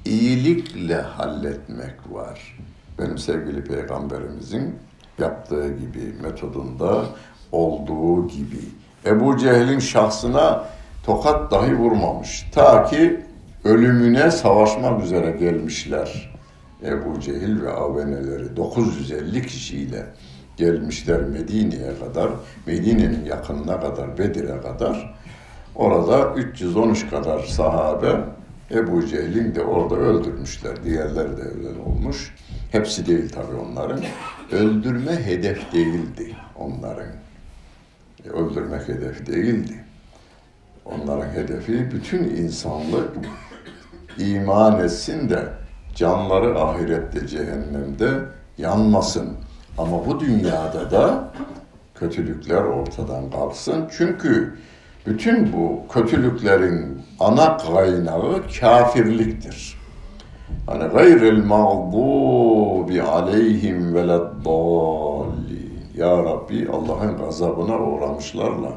iyilikle halletmek var. Benim sevgili peygamberimizin yaptığı gibi metodunda olduğu gibi. Ebu Cehil'in şahsına tokat dahi vurmamış. Ta ki ölümüne savaşmak üzere gelmişler. Ebu Cehil ve aveneleri 950 kişiyle gelmişler Medine'ye kadar, Medine'nin yakınına kadar, Bedir'e kadar. Orada 313 kadar sahabe Ebu Cehil'in de orada öldürmüşler. Diğerleri de öyle olmuş. Hepsi değil tabii onların. Öldürme hedef değildi onların. E, öldürmek hedef değildi. Onların hedefi bütün insanlık iman etsin de canları ahirette cehennemde yanmasın. Ama bu dünyada da kötülükler ortadan kalksın. Çünkü bütün bu kötülüklerin ana kaynağı kafirliktir. Hani gayril mağdubi aleyhim veleddallin. Ya Rabbi Allah'ın gazabına uğramışlarla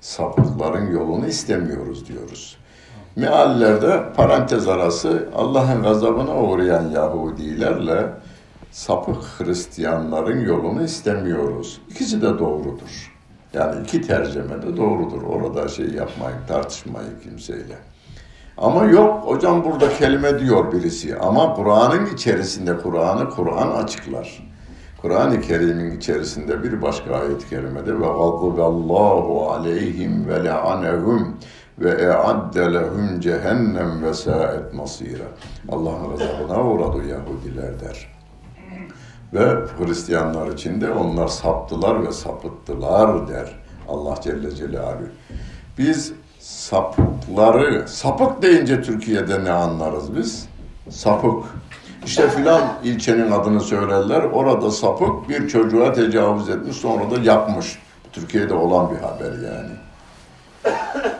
sapıkların yolunu istemiyoruz diyoruz. Meallerde parantez arası Allah'ın gazabına uğrayan Yahudilerle sapık Hristiyanların yolunu istemiyoruz. İkisi de doğrudur. Yani iki tercüme de doğrudur. Orada şey yapmayın, tartışmayın kimseyle. Ama yok hocam burada kelime diyor birisi. Ama Kur'an'ın içerisinde Kur'an'ı Kur'an açıklar. Kur'an-ı Kerim'in içerisinde bir başka ayet-i kerimede ve Allahu aleyhim ve le'anehum ve e'adde lehum cehennem ve sa'et masira. Allah'ın gazabına uğradı Yahudiler der. Ve Hristiyanlar için de onlar saptılar ve sapıttılar der Allah Celle Celaluhu. Biz sapıkları, sapık deyince Türkiye'de ne anlarız biz? Sapık. İşte filan ilçenin adını söylerler. Orada sapık bir çocuğa tecavüz etmiş sonra da yapmış. Türkiye'de olan bir haber yani.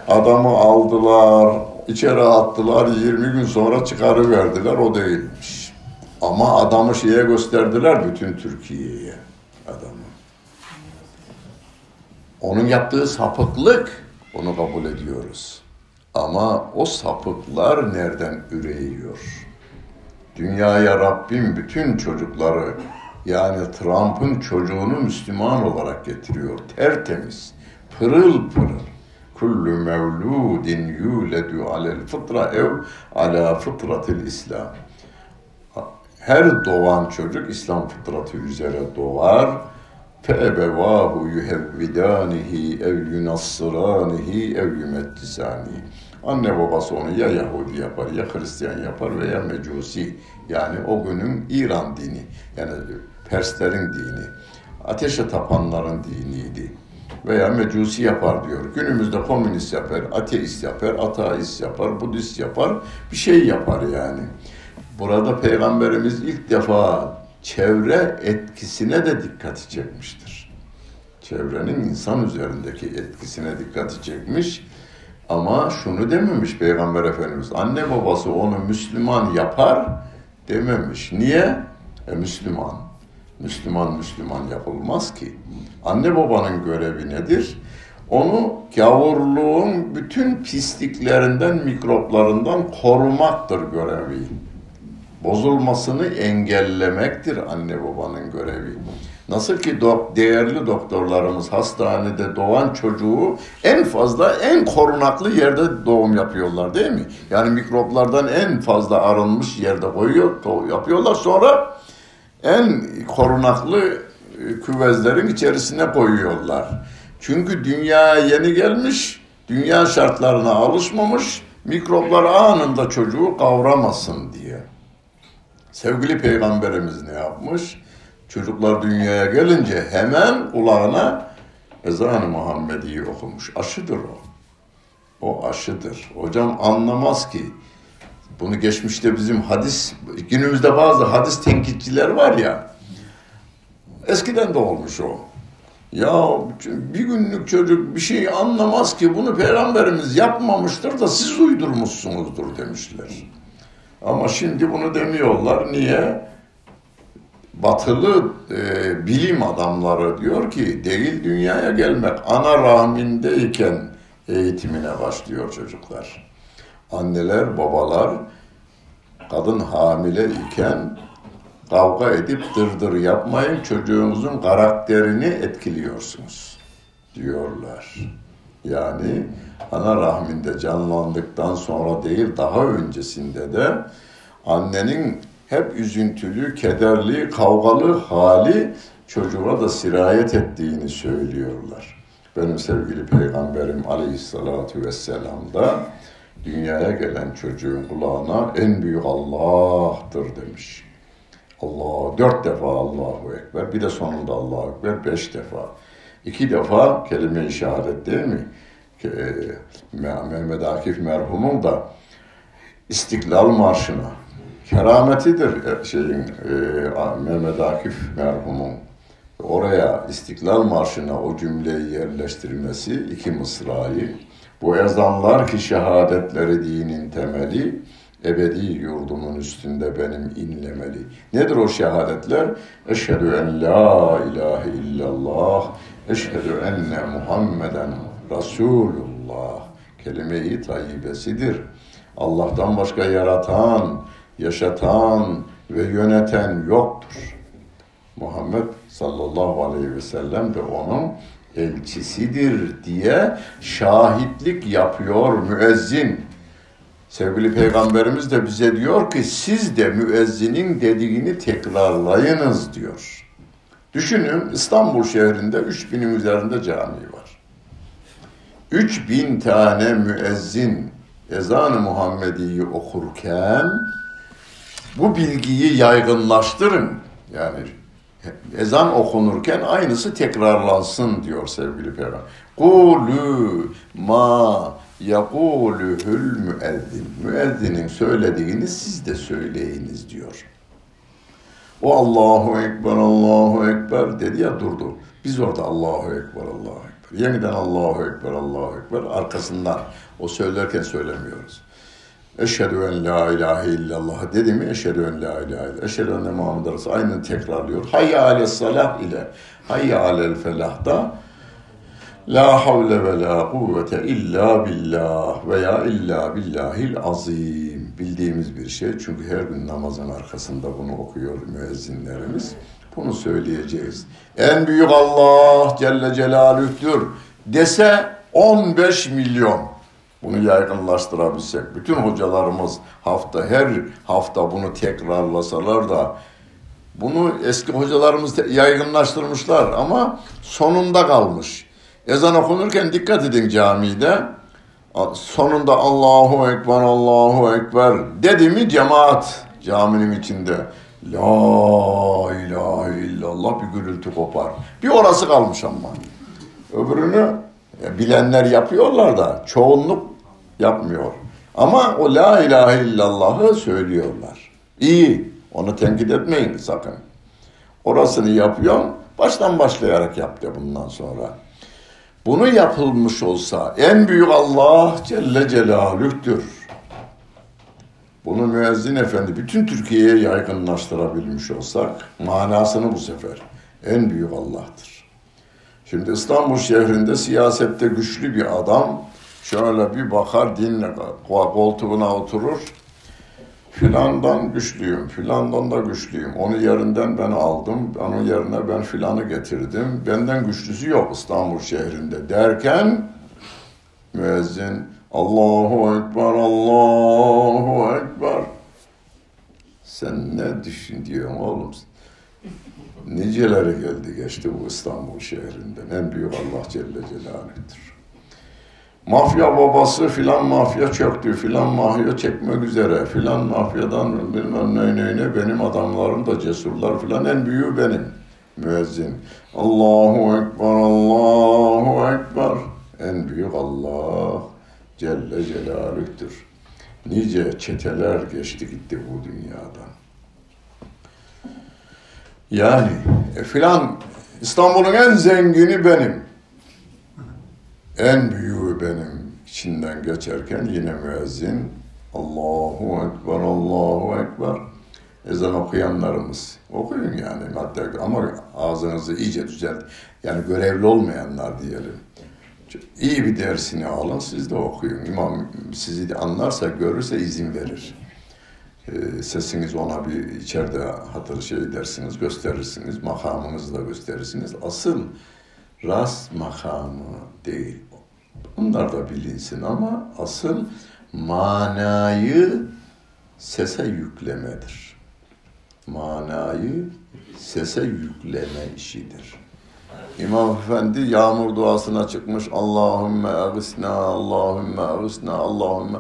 Adamı aldılar, içeri attılar, 20 gün sonra çıkarıverdiler, o değilmiş. Ama adamı şeye gösterdiler bütün Türkiye'ye adamı. Onun yaptığı sapıklık, onu kabul ediyoruz. Ama o sapıklar nereden üreyiyor? Dünyaya Rabbim bütün çocukları yani Trump'ın çocuğunu Müslüman olarak getiriyor. Tertemiz, pırıl pırıl. Kullu mevludin yuledu alel fıtra ev ala fıtratil İslam. Her doğan çocuk İslam fıtratı üzere doğar. Feebevahu yuhevvidanihi ev yunassıranihi ev yumettisanihi. Anne babası onu ya Yahudi yapar ya Hristiyan yapar veya Mecusi. Yani o günün İran dini. Yani Perslerin dini. Ateşe tapanların diniydi. Veya Mecusi yapar diyor. Günümüzde komünist yapar, ateist yapar, ateist yapar, Budist yapar. Bir şey yapar yani. Burada Peygamberimiz ilk defa çevre etkisine de dikkati çekmiştir. Çevrenin insan üzerindeki etkisine dikkati çekmiş ama şunu dememiş Peygamber Efendimiz. Anne babası onu Müslüman yapar dememiş. Niye? E Müslüman. Müslüman Müslüman yapılmaz ki. Anne babanın görevi nedir? Onu gavurluğun bütün pisliklerinden, mikroplarından korumaktır görevi. Bozulmasını engellemektir anne babanın görevi. Nasıl ki dok değerli doktorlarımız hastanede doğan çocuğu en fazla en korunaklı yerde doğum yapıyorlar değil mi? Yani mikroplardan en fazla arınmış yerde koyuyor, yapıyorlar sonra en korunaklı e, küvezlerin içerisine koyuyorlar. Çünkü dünya yeni gelmiş, dünya şartlarına alışmamış, mikroplar anında çocuğu kavramasın diye. Sevgili peygamberimiz ne yapmış? Çocuklar dünyaya gelince hemen kulağına ezan-ı Muhammedi'yi okumuş. Aşıdır o. O aşıdır. Hocam anlamaz ki. Bunu geçmişte bizim hadis, günümüzde bazı hadis tenkitçiler var ya. Eskiden de olmuş o. Ya bir günlük çocuk bir şey anlamaz ki bunu peygamberimiz yapmamıştır da siz uydurmuşsunuzdur demişler. Ama şimdi bunu demiyorlar. Niye? batılı e, bilim adamları diyor ki değil dünyaya gelmek ana rahmindeyken eğitimine başlıyor çocuklar. Anneler, babalar kadın hamile iken kavga edip dırdır yapmayın çocuğunuzun karakterini etkiliyorsunuz diyorlar. Yani ana rahminde canlandıktan sonra değil daha öncesinde de annenin hep üzüntülü, kederli, kavgalı hali çocuğa da sirayet ettiğini söylüyorlar. Benim sevgili peygamberim aleyhissalatu vesselam da dünyaya gelen çocuğun kulağına en büyük Allah'tır demiş. Allah dört defa Allahu Ekber, bir de sonunda Allahu Ekber beş defa. İki defa kelime-i şehadet değil mi? E, Mehmet Akif merhumun da İstiklal Marşı'na kerametidir e, şeyin e, Mehmet Akif merhumun oraya İstiklal Marşı'na o cümleyi yerleştirmesi iki mısrayı bu ezanlar ki şehadetleri dinin temeli ebedi yurdumun üstünde benim inlemeli. Nedir o şehadetler? Eşhedü en la ilahe illallah, eşhedü enne Muhammeden Resulullah. Kelime-i tayyibesidir. Allah'tan başka yaratan, yaşatan ve yöneten yoktur. Muhammed sallallahu aleyhi ve sellem de onun elçisidir diye şahitlik yapıyor müezzin. Sevgili Peygamberimiz de bize diyor ki siz de müezzinin dediğini tekrarlayınız diyor. Düşünün İstanbul şehrinde 3000'in üzerinde cami var. 3000 tane müezzin ezan-ı Muhammedi'yi okurken bu bilgiyi yaygınlaştırın. Yani ezan okunurken aynısı tekrarlansın diyor sevgili Peygamber. Kulu ma yakulühül müezzin. Müezzinin söylediğini siz de söyleyiniz diyor. O Allahu Ekber, Allahu Ekber dedi ya durdu. Biz orada Allahu Ekber, Allahu Ekber. Yeniden Allahu Ekber, Allahu Ekber. Arkasından o söylerken söylemiyoruz. Eşhedü en la ilahe illallah dedi mi? Eşhedü en la ilahe illallah. Eşhedü enne Muhammed Resul. Aynen tekrarlıyor. Hayya ale salah ile hayya alel felahda La havle ve la kuvvete illa billah veya illa billahil azim. Bildiğimiz bir şey. Çünkü her gün namazın arkasında bunu okuyor müezzinlerimiz. Bunu söyleyeceğiz. En büyük Allah Celle Celaluh'tür dese 15 milyon. Bunu yaygınlaştırabilsek, bütün hocalarımız hafta her hafta bunu tekrarlasalar da bunu eski hocalarımız yaygınlaştırmışlar ama sonunda kalmış. Ezan okunurken dikkat edin camide. Sonunda Allahu Ekber, Allahu Ekber dedi mi cemaat caminin içinde. La ilahe illallah bir gürültü kopar. Bir orası kalmış ama. Öbürünü bilenler yapıyorlar da çoğunluk yapmıyor. Ama o la ilahe illallahı söylüyorlar. İyi. Onu tenkit etmeyin sakın. Orasını yapıyorsun. Baştan başlayarak yap de bundan sonra. Bunu yapılmış olsa en büyük Allah Celle Celaluh'tür. Bunu müezzin efendi bütün Türkiye'ye yaygınlaştırabilmiş olsak manasını bu sefer en büyük Allah'tır. Şimdi İstanbul şehrinde siyasette güçlü bir adam şöyle bir bakar dinle koltuğuna oturur. Filandan güçlüyüm, filandan da güçlüyüm. Onu yerinden ben aldım, onun yerine ben filanı getirdim. Benden güçlüsü yok İstanbul şehrinde derken müezzin Allahu Ekber, Allahu Ekber. Sen ne düşün diyorum oğlum. Niceleri geldi geçti bu İstanbul şehrinden. En büyük Allah Celle Celaluh'tür. Mafya babası filan mafya çöktü, filan mafya çekmek üzere, filan mafyadan bilmem ne neyine benim adamlarım da cesurlar filan en büyüğü benim. Müezzin. Allahu Ekber, Allahu Ekber. En büyük Allah Celle Celaluh'tür. Nice çeteler geçti gitti bu dünyadan. Yani e, filan İstanbul'un en zengini benim. En büyüğü benim içinden geçerken yine müezzin Allahu Ekber, Allahu Ekber. Ezan okuyanlarımız okuyun yani hatta ama ağzınızı iyice düzelt. Yani görevli olmayanlar diyelim. İyi bir dersini alın siz de okuyun. İmam sizi de anlarsa görürse izin verir. e, sesiniz ona bir içeride hatır şey dersiniz, gösterirsiniz, makamınızı da gösterirsiniz. Asıl rast makamı değil. Bunlar da bilinsin ama asıl manayı sese yüklemedir. Manayı sese yükleme işidir. İmam Efendi yağmur duasına çıkmış. Allahümme ağısna, Allahümme ağısna, Allahümme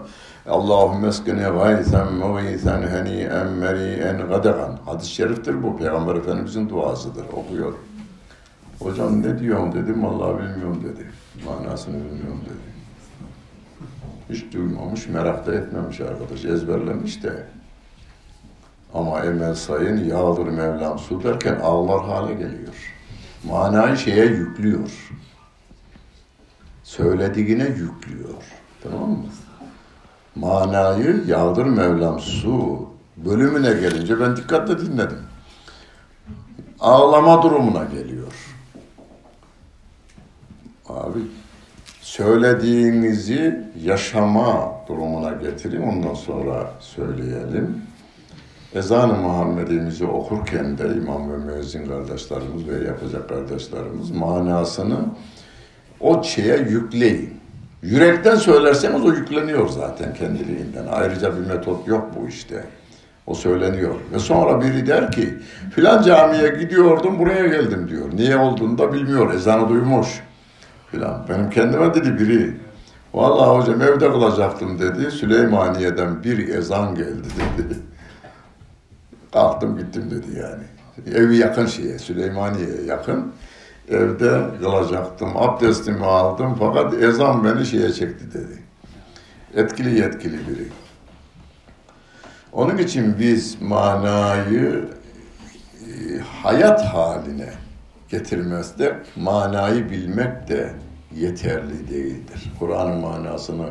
Allahümme eskine gaysen mugisen heniyen meriyen gadegan. Hadis-i şeriftir bu. Peygamber Efendimizin duasıdır. Okuyor. Hocam ne diyorsun dedim. Vallahi bilmiyorum dedi. Manasını bilmiyorum dedi. Hiç duymamış, merak da etmemiş arkadaş. Ezberlemiş de. Ama Emel Sayın yağdır Mevlam su derken ağlar hale geliyor. Manayı şeye yüklüyor. Söylediğine yüklüyor. Tamam mı? Manayı yağdır Mevlam su bölümüne gelince ben dikkatle dinledim. Ağlama durumuna geliyor. Abi söylediğinizi yaşama durumuna getirin ondan sonra söyleyelim. Ezan-ı Muhammed'imizi okurken de imam ve müezzin kardeşlerimiz ve yapacak kardeşlerimiz manasını o şeye yükleyin. Yürekten söylerseniz o yükleniyor zaten kendiliğinden. Ayrıca bir metot yok bu işte. O söyleniyor. Ve sonra biri der ki filan camiye gidiyordum buraya geldim diyor. Niye olduğunu da bilmiyor. Ezanı duymuş. Filan. Benim kendime dedi biri. Vallahi hocam evde kalacaktım dedi. Süleymaniye'den bir ezan geldi dedi. Kalktım gittim dedi yani. Evi yakın şeye, Süleymaniye'ye yakın. Evde kalacaktım, abdestimi aldım fakat ezan beni şeye çekti dedi. Etkili yetkili biri. Onun için biz manayı e, hayat haline getirmezde manayı bilmek de yeterli değildir. Kur'an'ın manasını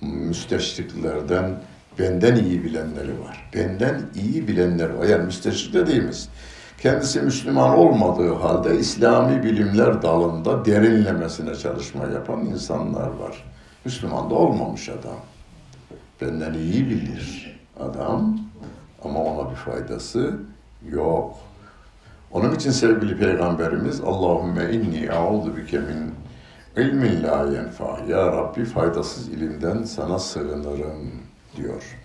müsteşriklerden benden iyi bilenleri var. Benden iyi bilenler var. Yani müsteşrik dediğimiz kendisi Müslüman olmadığı halde İslami bilimler dalında derinlemesine çalışma yapan insanlar var. Müslüman da olmamış adam. Benden iyi bilir adam ama ona bir faydası yok. Onun için sevgili Peygamberimiz Allahümme inni a'udhu bike min ilmin la yenfa. Ya Rabbi faydasız ilimden sana sığınırım diyor.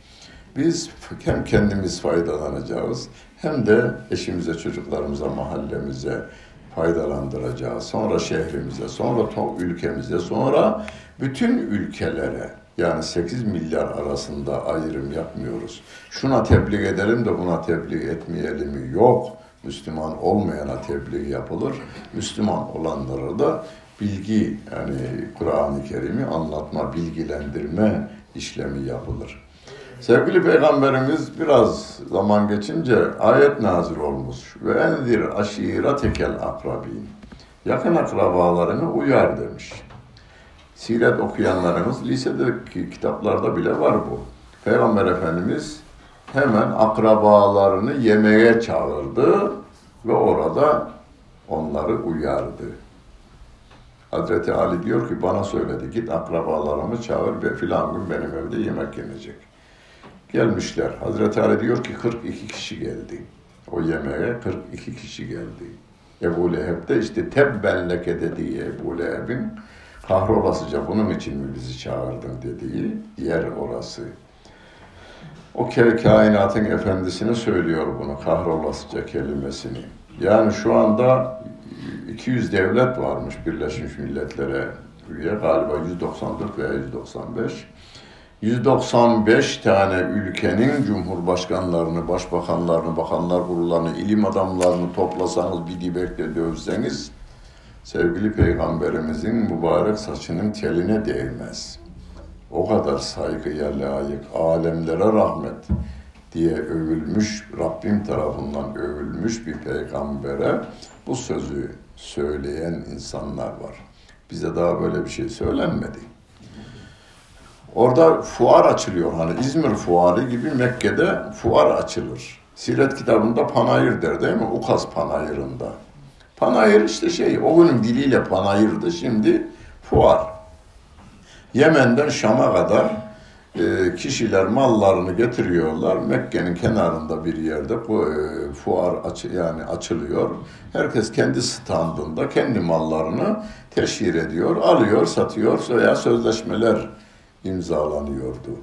Biz hem kendimiz faydalanacağız hem de eşimize, çocuklarımıza, mahallemize faydalandıracağız. Sonra şehrimize, sonra ülkemize, sonra bütün ülkelere yani 8 milyar arasında ayrım yapmıyoruz. Şuna tebliğ edelim de buna tebliğ etmeyelim yok. Müslüman olmayana tebliğ yapılır. Müslüman olanlara da bilgi yani Kur'an-ı Kerim'i anlatma, bilgilendirme işlemi yapılır. Sevgili Peygamberimiz biraz zaman geçince ayet nazil olmuş. Ve endir aşira tekel akrabin. Yakın akrabalarını uyar demiş. Siret okuyanlarımız lisedeki kitaplarda bile var bu. Peygamber Efendimiz hemen akrabalarını yemeğe çağırdı ve orada onları uyardı. Hazreti Ali diyor ki bana söyledi git akrabalarımı çağır ve filan gün benim evde yemek yenecek. Gelmişler. Hazreti Ali diyor ki 42 kişi geldi. O yemeğe 42 kişi geldi. Ebu Leheb de işte tebbenleke dediği Ebu Leheb'in kahrolasıca bunun için mi bizi çağırdın dediği yer orası. O kainatın efendisine söylüyor bunu kahrolasıca kelimesini. Yani şu anda 200 devlet varmış Birleşmiş Milletler'e üye galiba 194 veya 195. 195 tane ülkenin cumhurbaşkanlarını, başbakanlarını, bakanlar kurullarını, ilim adamlarını toplasanız bir dibekle dövseniz sevgili peygamberimizin mübarek saçının teline değmez. O kadar saygıya layık, alemlere rahmet diye övülmüş, Rabbim tarafından övülmüş bir peygambere bu sözü söyleyen insanlar var. Bize daha böyle bir şey söylenmedi. Orada fuar açılıyor. Hani İzmir fuarı gibi Mekke'de fuar açılır. Siret kitabında panayır der değil mi? Ukas panayırında. Panayır işte şey, o günün diliyle panayırdı. Şimdi fuar. Yemen'den Şam'a kadar e, kişiler mallarını getiriyorlar. Mekke'nin kenarında bir yerde bu e, fuar aç, yani açılıyor. Herkes kendi standında kendi mallarını teşhir ediyor, alıyor, satıyor veya sözleşmeler imzalanıyordu.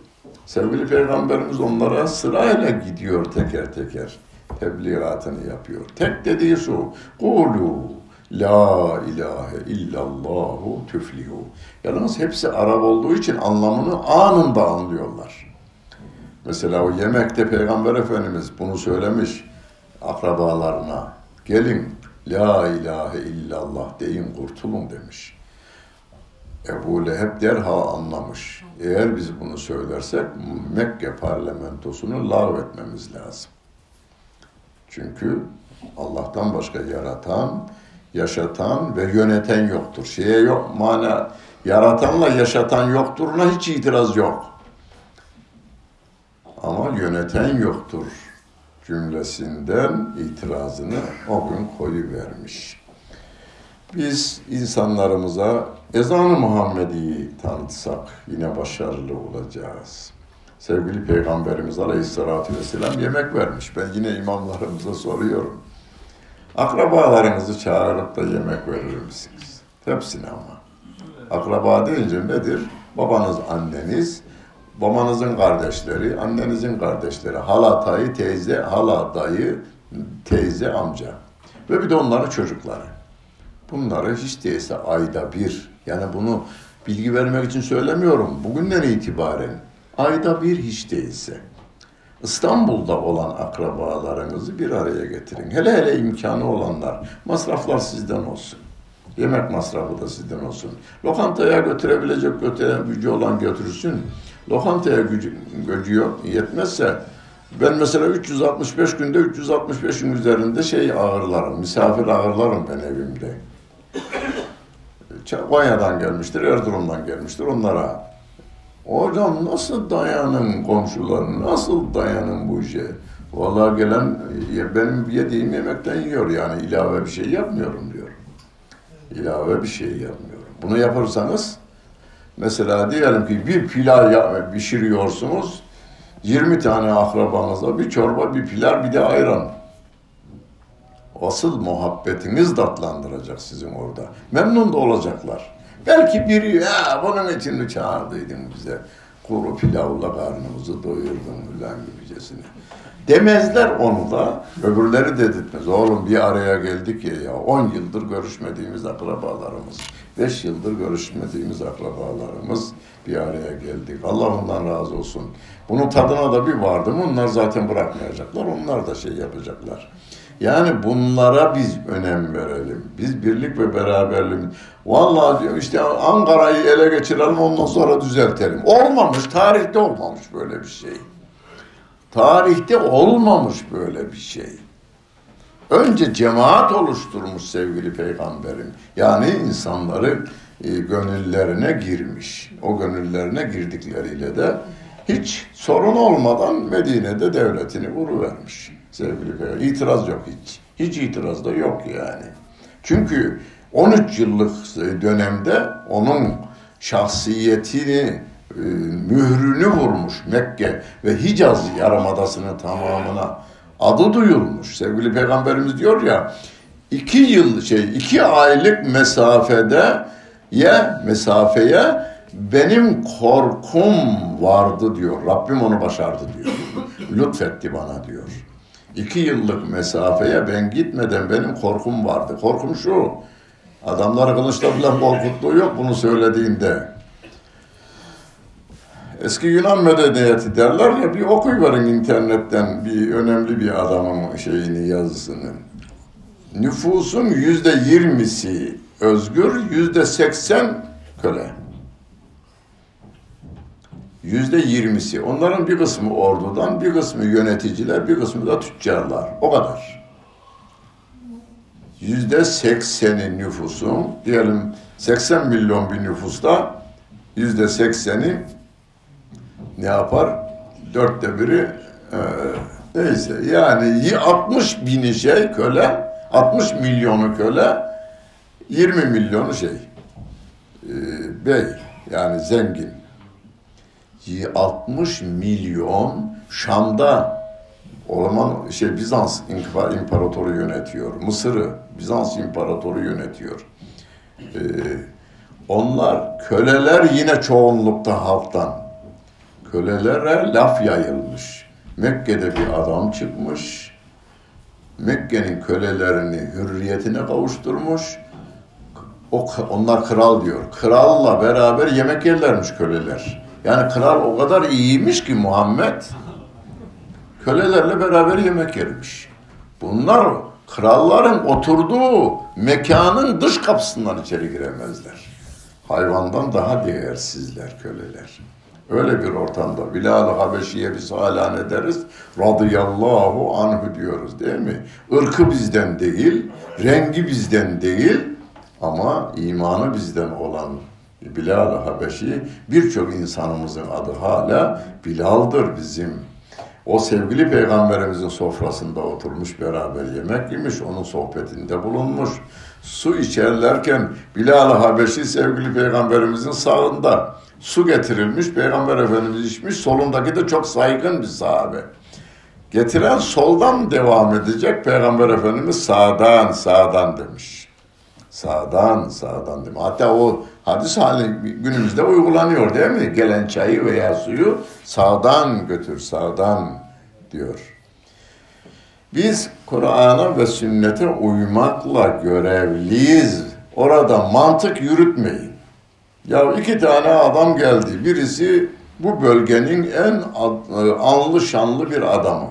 Sevgili Peygamberimiz onlara sırayla gidiyor teker teker. Tebliğatını yapıyor. Tek dediği şu. Kulu La ilahe illallahu tüflihu. Yalnız hepsi Arap olduğu için anlamını anında anlıyorlar. Mesela o yemekte Peygamber Efendimiz bunu söylemiş akrabalarına. Gelin La ilahe illallah deyin kurtulun demiş. Ebu Leheb derhal anlamış. Eğer biz bunu söylersek Mekke parlamentosunu lağvetmemiz lazım. Çünkü Allah'tan başka yaratan, yaşatan ve yöneten yoktur. Şeye yok, mana yaratanla yaşatan yokturuna hiç itiraz yok. Ama yöneten yoktur cümlesinden itirazını o gün koyu vermiş. Biz insanlarımıza ezan-ı Muhammedi'yi tanıtsak yine başarılı olacağız. Sevgili Peygamberimiz Aleyhisselatü Vesselam yemek vermiş. Ben yine imamlarımıza soruyorum. Akrabalarınızı çağırıp da yemek verir misiniz? Hepsine ama. Akraba deyince nedir? Babanız, anneniz, babanızın kardeşleri, annenizin kardeşleri, hala dayı, teyze, hala dayı, teyze, amca. Ve bir de onların çocukları. Bunları hiç değilse ayda bir, yani bunu bilgi vermek için söylemiyorum. Bugünden itibaren ayda bir hiç değilse İstanbul'da olan akrabalarınızı bir araya getirin. Hele hele imkanı olanlar. Masraflar sizden olsun. Yemek masrafı da sizden olsun. Lokantaya götürebilecek götüren gücü olan götürsün. Lokantaya gücü, gücü yok, yetmezse ben mesela 365 günde 365'in üzerinde şey ağırlarım, misafir ağırlarım ben evimde. Konya'dan gelmiştir, Erzurum'dan gelmiştir onlara Hocam nasıl dayanın komşuların, nasıl dayanın bu işe? Vallahi gelen benim yediğim yemekten yiyor yani ilave bir şey yapmıyorum diyor. İlave bir şey yapmıyorum. Bunu yaparsanız mesela diyelim ki bir pilav pişiriyorsunuz 20 tane akrabanızla bir çorba, bir pilav, bir de ayran. Asıl muhabbetiniz tatlandıracak sizin orada. Memnun da olacaklar. Belki biri ya bunun için mi çağırdıydın bize? Kuru pilavla karnımızı doyurdun falan gibicesine. Demezler onu da, öbürleri dedirtmez. Oğlum bir araya geldik ya, ya 10 yıldır görüşmediğimiz akrabalarımız, 5 yıldır görüşmediğimiz akrabalarımız bir araya geldik. Allah ondan razı olsun. Bunun tadına da bir vardı mı onlar zaten bırakmayacaklar, onlar da şey yapacaklar. Yani bunlara biz önem verelim. Biz birlik ve beraberlik. Vallahi diyor işte Ankara'yı ele geçirelim ondan sonra düzeltelim. Olmamış, tarihte olmamış böyle bir şey. Tarihte olmamış böyle bir şey. Önce cemaat oluşturmuş sevgili peygamberim. Yani insanları e, gönüllerine girmiş. O gönüllerine girdikleriyle de hiç sorun olmadan Medine'de devletini kuruvermiş sevgili peygamber. İtiraz yok hiç. Hiç itiraz da yok yani. Çünkü 13 yıllık dönemde onun şahsiyetini, e, mührünü vurmuş Mekke ve Hicaz Yarımadası'nın tamamına adı duyulmuş. Sevgili Peygamberimiz diyor ya, iki yıl şey, iki aylık mesafede ya mesafeye benim korkum vardı diyor. Rabbim onu başardı diyor. Lütfetti bana diyor. İki yıllık mesafeye ben gitmeden benim korkum vardı. Korkum şu, adamları kılıçla falan korkuttuğu yok bunu söylediğinde. Eski Yunan medeniyeti derler ya bir okuyverin internetten bir önemli bir adamın şeyini yazısını. Nüfusun yüzde yirmisi özgür, yüzde seksen köle. Yüzde yirmisi. Onların bir kısmı ordudan, bir kısmı yöneticiler, bir kısmı da tüccarlar. O kadar. Yüzde sekseni nüfusun, diyelim 80 milyon bir nüfusta yüzde sekseni ne yapar? Dörtte biri e, neyse yani 60 bini şey köle, 60 milyonu köle, 20 milyonu şey e, bey yani zengin. 60 milyon Şam'da o zaman şey Bizans İmparatoru yönetiyor. Mısır'ı Bizans İmparatoru yönetiyor. Ee, onlar köleler yine çoğunlukta halktan. Kölelere laf yayılmış. Mekke'de bir adam çıkmış. Mekke'nin kölelerini hürriyetine kavuşturmuş. O, onlar kral diyor. Kralla beraber yemek yerlermiş köleler. Yani kral o kadar iyiymiş ki Muhammed kölelerle beraber yemek yermiş. Bunlar kralların oturduğu mekanın dış kapısından içeri giremezler. Hayvandan daha değersizler köleler. Öyle bir ortamda Bilal-i Habeşi'ye biz hala ne deriz? Radıyallahu anhu diyoruz değil mi? Irkı bizden değil, rengi bizden değil ama imanı bizden olan Bilal-i Habeşi birçok insanımızın adı hala Bilal'dır bizim. O sevgili peygamberimizin sofrasında oturmuş beraber yemek yemiş, onun sohbetinde bulunmuş. Su içerlerken Bilal-i Habeşi sevgili peygamberimizin sağında su getirilmiş, peygamber efendimiz içmiş, solundaki de çok saygın bir sahabe. Getiren soldan devam edecek, peygamber efendimiz sağdan, sağdan demiş. Sağdan, sağdan demiş. Hatta o hadis hali günümüzde uygulanıyor değil mi? Gelen çayı veya suyu sağdan götür, sağdan diyor. Biz Kur'an'a ve sünnete uymakla görevliyiz. Orada mantık yürütmeyin. Ya iki tane adam geldi. Birisi bu bölgenin en anlı şanlı bir adamı.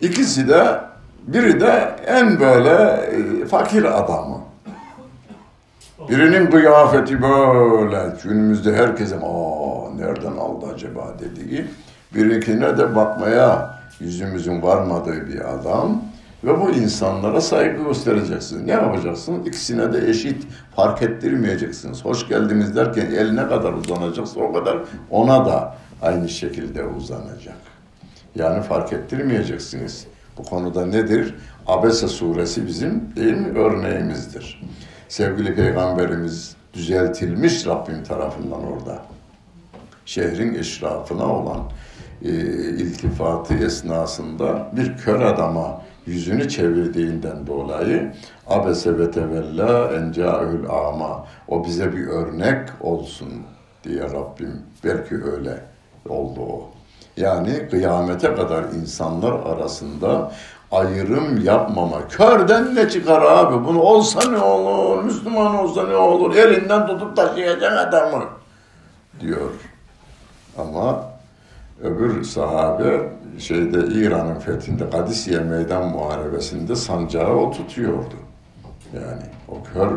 İkisi de biri de en böyle e, fakir adamı. Birinin kıyafeti böyle günümüzde herkesin aa nereden aldı acaba dediği. Birikine de bakmaya yüzümüzün varmadığı bir adam ve bu insanlara saygı göstereceksiniz. Ne yapacaksınız? İkisine de eşit fark ettirmeyeceksiniz. Hoş geldiniz derken eline kadar uzanacaksa o kadar ona da aynı şekilde uzanacak. Yani fark ettirmeyeceksiniz. Bu konuda nedir? Abese suresi bizim değil mi örneğimizdir. Sevgili peygamberimiz düzeltilmiş Rabbim tarafından orada. Şehrin eşrafına olan e, iltifatı esnasında bir kör adama yüzünü çevirdiğinden dolayı abese ve tevella enca'ül ama o bize bir örnek olsun diye Rabbim belki öyle oldu o. Yani kıyamete kadar insanlar arasında ayrım yapmama. Körden ne çıkar abi? Bunu olsa ne olur? Müslüman olsa ne olur? Elinden tutup taşıyacak adamı diyor. Ama öbür sahabe şeyde İran'ın fethinde Kadisiye meydan muharebesinde sancağı o tutuyordu. Yani o kör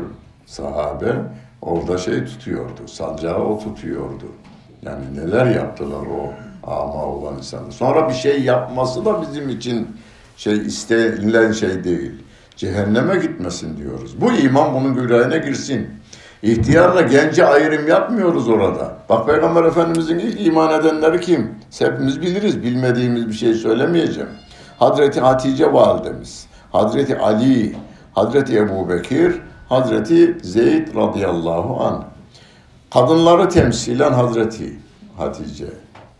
sahabe orada şey tutuyordu. Sancağı o tutuyordu. Yani neler yaptılar o ama olan insanlar. Sonra bir şey yapması da bizim için şey istenilen şey değil. Cehenneme gitmesin diyoruz. Bu iman bunun yüreğine girsin. İhtiyarla gence ayrım yapmıyoruz orada. Bak Peygamber Efendimizin ilk iman edenleri kim? Hepimiz biliriz. Bilmediğimiz bir şey söylemeyeceğim. Hazreti Hatice validemiz, Hazreti Ali, Hazreti Ebu Bekir, Hazreti Zeyd radıyallahu an. Kadınları temsilen Hazreti Hatice,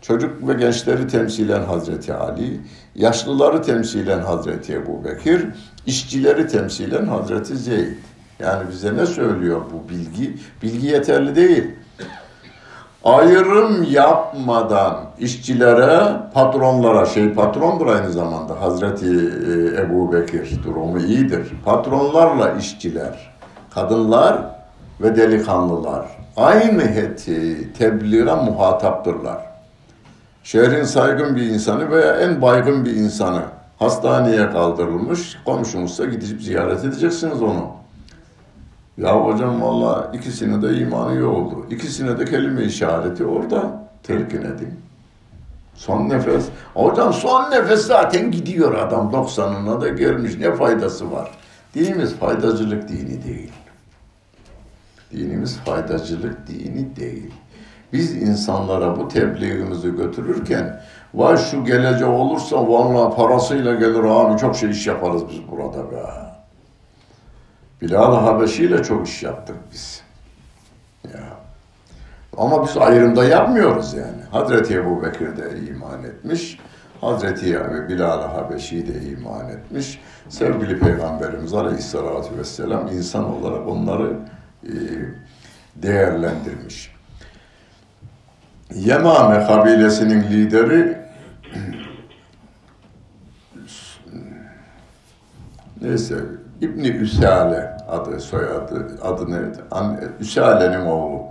çocuk ve gençleri temsilen Hazreti Ali, yaşlıları temsilen Hazreti Ebu Bekir, işçileri temsilen Hazreti Zeyd. Yani bize ne söylüyor bu bilgi? Bilgi yeterli değil. Ayrım yapmadan işçilere, patronlara, şey patrondur aynı zamanda Hazreti e, Ebu Bekir durumu iyidir. Patronlarla işçiler, kadınlar ve delikanlılar aynı heti tebliğe muhataptırlar. Şehrin saygın bir insanı veya en baygın bir insanı hastaneye kaldırılmış, komşunuzsa gidip ziyaret edeceksiniz onu. Ya hocam valla ikisine de imanı iyi oldu. İkisine de kelime işareti orada telkin edin. Son nefes. Hocam son nefes zaten gidiyor adam 90'ına da gelmiş. Ne faydası var? Dinimiz faydacılık dini değil. Dinimiz faydacılık dini değil. Biz insanlara bu tebliğimizi götürürken vay şu gelecek olursa vallahi parasıyla gelir abi çok şey iş yaparız biz burada be. Bilal-i Habeşi ile çok iş yaptık biz. Ya. Ama biz ayrımda yapmıyoruz yani. Hazreti Ebu Bekir de iman etmiş. Hazreti Bilal-i Habeşi de iman etmiş. Sevgili Peygamberimiz Aleyhisselatü Vesselam insan olarak onları e, değerlendirmiş. Yemame kabilesinin lideri neyse İbni Üsale adı soyadı adı neydi? Üsale'nin oğlu.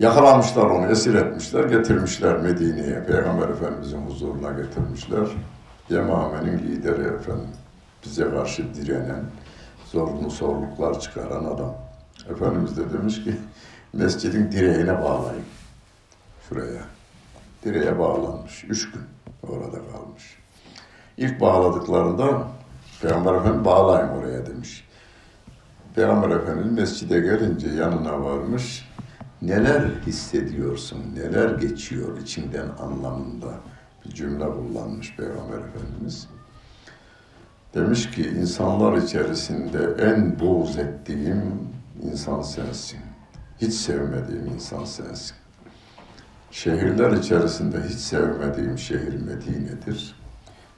Yakalamışlar onu, esir etmişler, getirmişler Medine'ye. Peygamber Efendimizin huzuruna getirmişler. Yemame'nin lideri efendim. Bize karşı direnen, zorlu sorluklar çıkaran adam. Efendimiz de demiş ki, mescidin direğine bağlayın. Şuraya. Direğe bağlanmış. Üç gün orada kalmış. İlk bağladıklarında Peygamber Efendimiz bağlayın oraya demiş. Peygamber Efendimiz mescide gelince yanına varmış. Neler hissediyorsun, neler geçiyor içinden anlamında bir cümle kullanmış Peygamber Efendimiz. Demiş ki insanlar içerisinde en buğz ettiğim insan sensin. Hiç sevmediğim insan sensin. Şehirler içerisinde hiç sevmediğim şehir Medine'dir.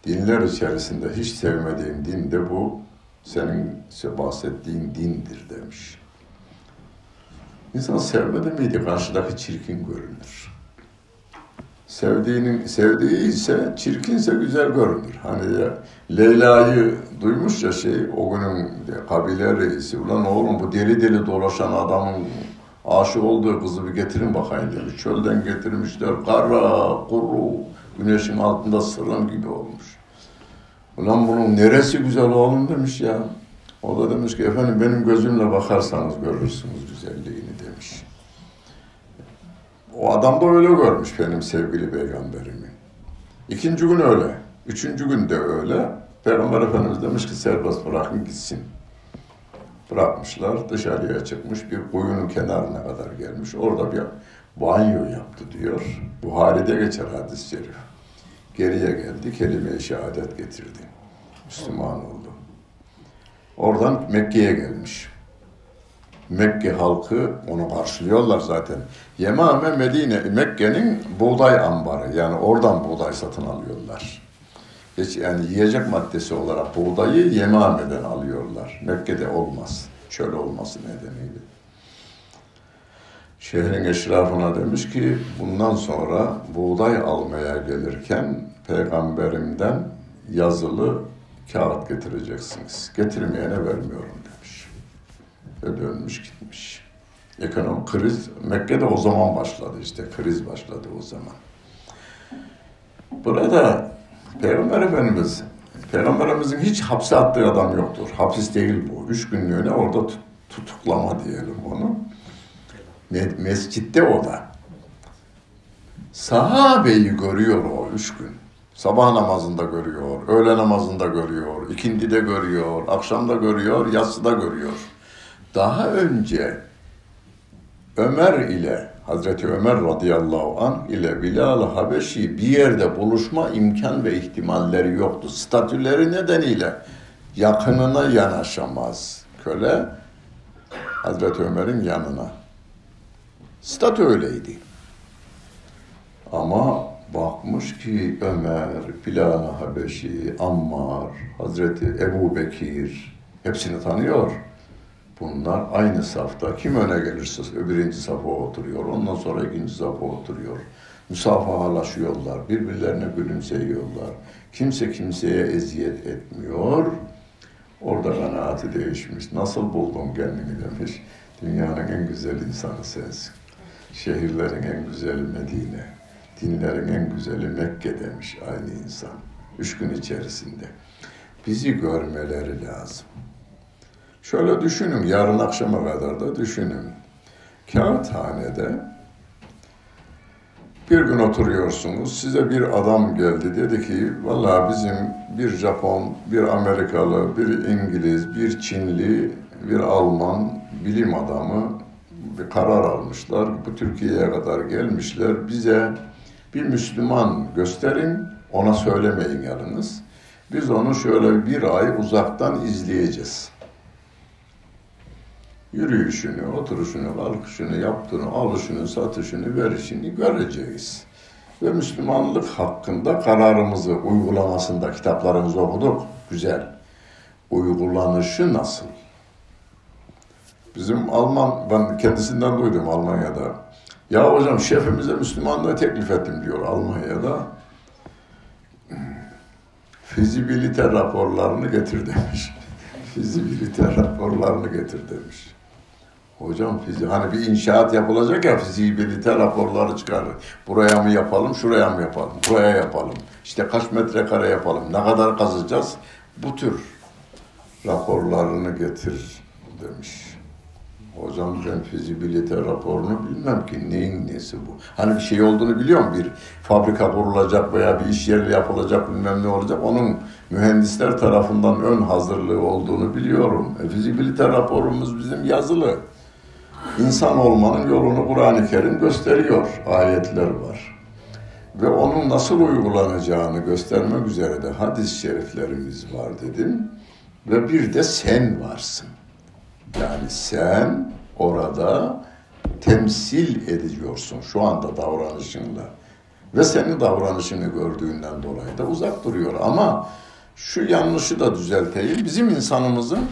Dinler içerisinde hiç sevmediğim din de bu senin bahsettiğin dindir demiş. İnsan sevmedi miydi karşıdaki çirkin görünür. Sevdiğinin sevdiği ise çirkinse güzel görünür. Hani ya, Leyla'yı duymuş ya şey o günün kabile reisi. Ulan oğlum bu deli deli dolaşan adamın aşık olduğu kızı bir getirin bakayım demiş. Çölden getirmişler. Kara, kuru, güneşin altında sırım gibi olmuş. Ulan bunun neresi güzel oğlum demiş ya. O da demiş ki efendim benim gözümle bakarsanız görürsünüz güzelliğini demiş. O adam da öyle görmüş benim sevgili peygamberimi. İkinci gün öyle. Üçüncü gün de öyle. Peygamber Efendimiz demiş ki serbest bırakın gitsin. Bırakmışlar. Dışarıya çıkmış bir kuyunun kenarına kadar gelmiş. Orada bir banyo yaptı diyor. Buhari'de geçer hadis-i şerif. Geriye geldi, kelime-i şehadet getirdi. Müslüman oldu. Oradan Mekke'ye gelmiş. Mekke halkı onu karşılıyorlar zaten. Yemame Medine, Mekke'nin buğday ambarı. Yani oradan buğday satın alıyorlar. Yani yiyecek maddesi olarak buğdayı Yemame'den alıyorlar. Mekke'de olmaz. Çöl olması nedeniyle. Şehrin eşrafına demiş ki bundan sonra buğday almaya gelirken peygamberimden yazılı kağıt getireceksiniz. Getirmeyene vermiyorum demiş. Ve dönmüş gitmiş. Ekonomik kriz Mekke'de o zaman başladı işte. Kriz başladı o zaman. Burada Peygamber Efendimiz Peygamberimizin hiç hapse attığı adam yoktur. Hapis değil bu. Üç günlüğüne orada tutuklama diyelim onu. Mescitte o da. Sahabeyi görüyor o üç gün. Sabah namazında görüyor, öğle namazında görüyor, ikindide görüyor, akşamda görüyor, yatsıda görüyor. Daha önce Ömer ile Hazreti Ömer radıyallahu an ile Bilal Habeşi bir yerde buluşma imkan ve ihtimalleri yoktu. Statüleri nedeniyle yakınına yanaşamaz köle Hazreti Ömer'in yanına. Statü öyleydi. Ama bakmış ki Ömer, Bilal Habeşi, Ammar, Hazreti Ebu Bekir hepsini tanıyor. Bunlar aynı safta. Kim öne gelirse birinci safa oturuyor. Ondan sonra ikinci safa oturuyor. Müsafahalaşıyorlar. Birbirlerine gülümseyiyorlar. Kimse kimseye eziyet etmiyor. Orada kanaati değişmiş. Nasıl buldun kendini demiş. Dünyanın en güzel insanı sensin. Şehirlerin en güzeli Medine. Dinlerin en güzeli Mekke demiş aynı insan. Üç gün içerisinde. Bizi görmeleri lazım. Şöyle düşünün, yarın akşama kadar da düşünün. Kağıthanede bir gün oturuyorsunuz, size bir adam geldi dedi ki, vallahi bizim bir Japon, bir Amerikalı, bir İngiliz, bir Çinli, bir Alman bilim adamı bir karar almışlar. Bu Türkiye'ye kadar gelmişler. Bize bir Müslüman gösterin, ona söylemeyin yalnız. Biz onu şöyle bir ay uzaktan izleyeceğiz. Yürüyüşünü, oturuşunu, kalkışını, yaptığını, alışını, satışını, verişini göreceğiz. Ve Müslümanlık hakkında kararımızı uygulamasında kitaplarımızı okuduk. Güzel. Uygulanışı nasıl? Bizim Alman, ben kendisinden duydum Almanya'da. Ya hocam şefimize Müslümanlığı teklif ettim diyor Almanya'da. Fizibilite raporlarını getir demiş. Fizibilite raporlarını getir demiş. Hocam fizi, hani bir inşaat yapılacak ya fizibilite raporları çıkarır. Buraya mı yapalım, şuraya mı yapalım, buraya yapalım. İşte kaç metrekare yapalım, ne kadar kazacağız. Bu tür raporlarını getir demiş. Hocam ben fizibilite raporunu bilmem ki neyin nesi bu. Hani bir şey olduğunu biliyorum bir fabrika kurulacak veya bir iş yeri yapılacak bilmem ne olacak. Onun mühendisler tarafından ön hazırlığı olduğunu biliyorum. E, fizibilite raporumuz bizim yazılı. İnsan olmanın yolunu Kur'an-ı Kerim gösteriyor. Ayetler var. Ve onun nasıl uygulanacağını göstermek üzere de hadis-i şeriflerimiz var dedim. Ve bir de sen varsın. Yani sen orada temsil ediyorsun şu anda davranışınla. Ve senin davranışını gördüğünden dolayı da uzak duruyor. Ama şu yanlışı da düzelteyim. Bizim insanımızın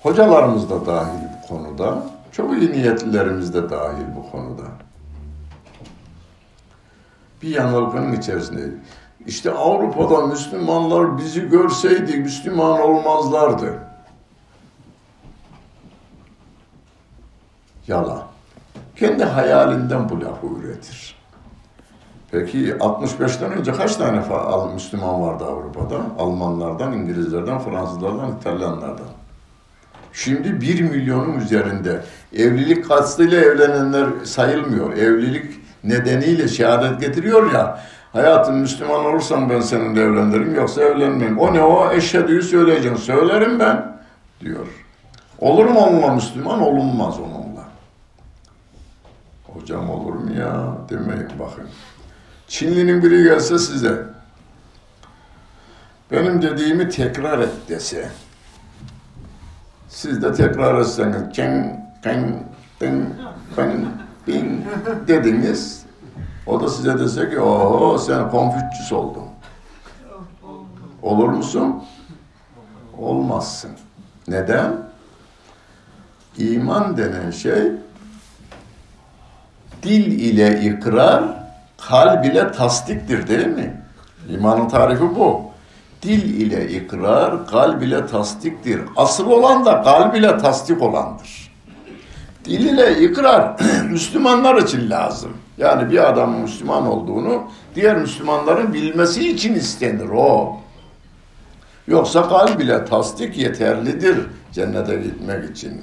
hocalarımız da dahil bu konuda. Çok iyi niyetlilerimiz de dahil bu konuda. Bir yanılgının içerisinde. İşte Avrupa'da Müslümanlar bizi görseydi Müslüman olmazlardı. Yalan. Kendi hayalinden bu lafı üretir. Peki 65'ten önce kaç tane Müslüman vardı Avrupa'da? Almanlardan, İngilizlerden, Fransızlardan, İtalyanlardan. Şimdi 1 milyonun üzerinde evlilik kastıyla evlenenler sayılmıyor. Evlilik nedeniyle şehadet getiriyor ya. Hayatım Müslüman olursam ben seninle evlenirim yoksa evlenmem. O ne o? Eşhedü'yü söyleyeceğim. Söylerim ben diyor. Olur mu onunla Müslüman? Olunmaz onunla. Hocam olur mu ya? Demeyin bakın. Çinlinin biri gelse size benim dediğimi tekrar et dese siz de tekrar etseniz çeng, keng, ding, beng, bing dediniz o da size dese ki oho sen konfüçyüs oldun. Olur musun? Olmazsın. Neden? İman denen şey dil ile ikrar, kalb ile tasdiktir değil mi? İmanın tarifi bu. Dil ile ikrar, kalb ile tasdiktir. Asıl olan da kalb ile tasdik olandır. Dil ile ikrar Müslümanlar için lazım. Yani bir adamın Müslüman olduğunu diğer Müslümanların bilmesi için istenir o. Yoksa kalb ile tasdik yeterlidir cennete gitmek için.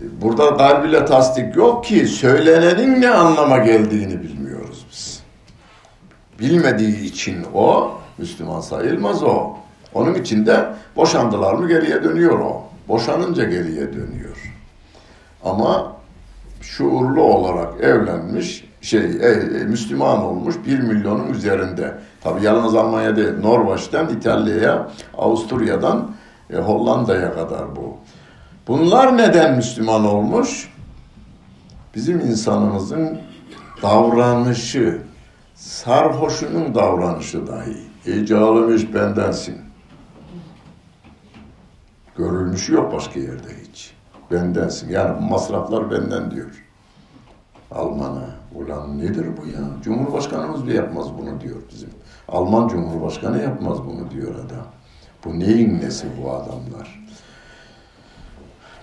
Burada kalbiyle tasdik yok ki söylenenin ne anlama geldiğini bilmiyoruz biz. Bilmediği için o Müslüman sayılmaz o. Onun için boşandılar mı geriye dönüyor o. Boşanınca geriye dönüyor. Ama şuurlu olarak evlenmiş, şey e, e, Müslüman olmuş bir milyonun üzerinde. Tabi yalnız Almanya değil, Norveç'ten İtalya'ya, Avusturya'dan e, Hollanda'ya kadar bu. Bunlar neden Müslüman olmuş? Bizim insanımızın davranışı, sarhoşunun davranışı dahi. Ey cahilmiş bendensin. Görülmüşü yok başka yerde hiç. Bendensin. Yani masraflar benden diyor. Alman'a. Ulan nedir bu ya? Cumhurbaşkanımız bile yapmaz bunu diyor bizim. Alman Cumhurbaşkanı yapmaz bunu diyor adam. Bu neyin nesi bu adamlar?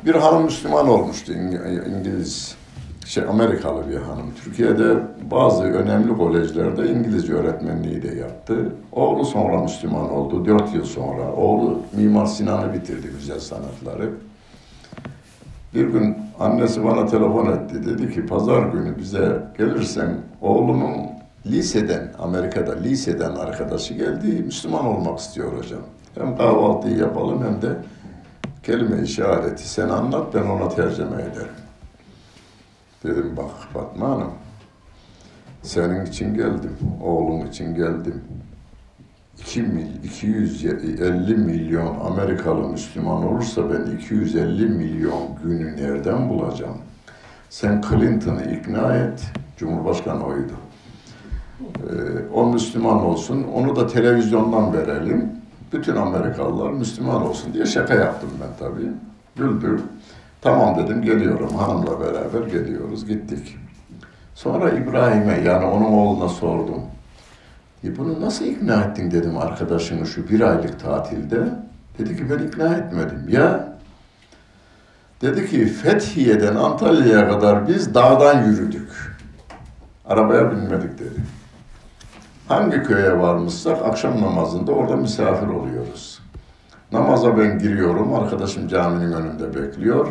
Bir hanım Müslüman olmuştu İngiliz, şey Amerikalı bir hanım. Türkiye'de bazı önemli kolejlerde İngilizce öğretmenliği de yaptı. Oğlu sonra Müslüman oldu, dört yıl sonra. Oğlu Mimar Sinan'ı bitirdi güzel sanatları. Bir gün annesi bana telefon etti. Dedi ki pazar günü bize gelirsen oğlumun liseden, Amerika'da liseden arkadaşı geldi. Müslüman olmak istiyor hocam. Hem kahvaltıyı yapalım hem de kelime işareti sen anlat ben ona tercüme ederim. Dedim bak Fatma Hanım senin için geldim, oğlum için geldim. 2 mil, 250 milyon Amerikalı Müslüman olursa ben 250 milyon günü nereden bulacağım? Sen Clinton'ı ikna et, Cumhurbaşkanı oydu. Ee, o Müslüman olsun, onu da televizyondan verelim. Bütün Amerikalılar Müslüman olsun diye şaka yaptım ben tabii. Güldüm. Tamam dedim geliyorum hanımla beraber geliyoruz gittik. Sonra İbrahim'e yani onun oğluna sordum. E bunu nasıl ikna ettin dedim arkadaşını şu bir aylık tatilde. Dedi ki ben ikna etmedim. Ya dedi ki Fethiye'den Antalya'ya kadar biz dağdan yürüdük. Arabaya binmedik dedi. Hangi köye varmışsak akşam namazında orada misafir oluyoruz. Namaza ben giriyorum, arkadaşım caminin önünde bekliyor.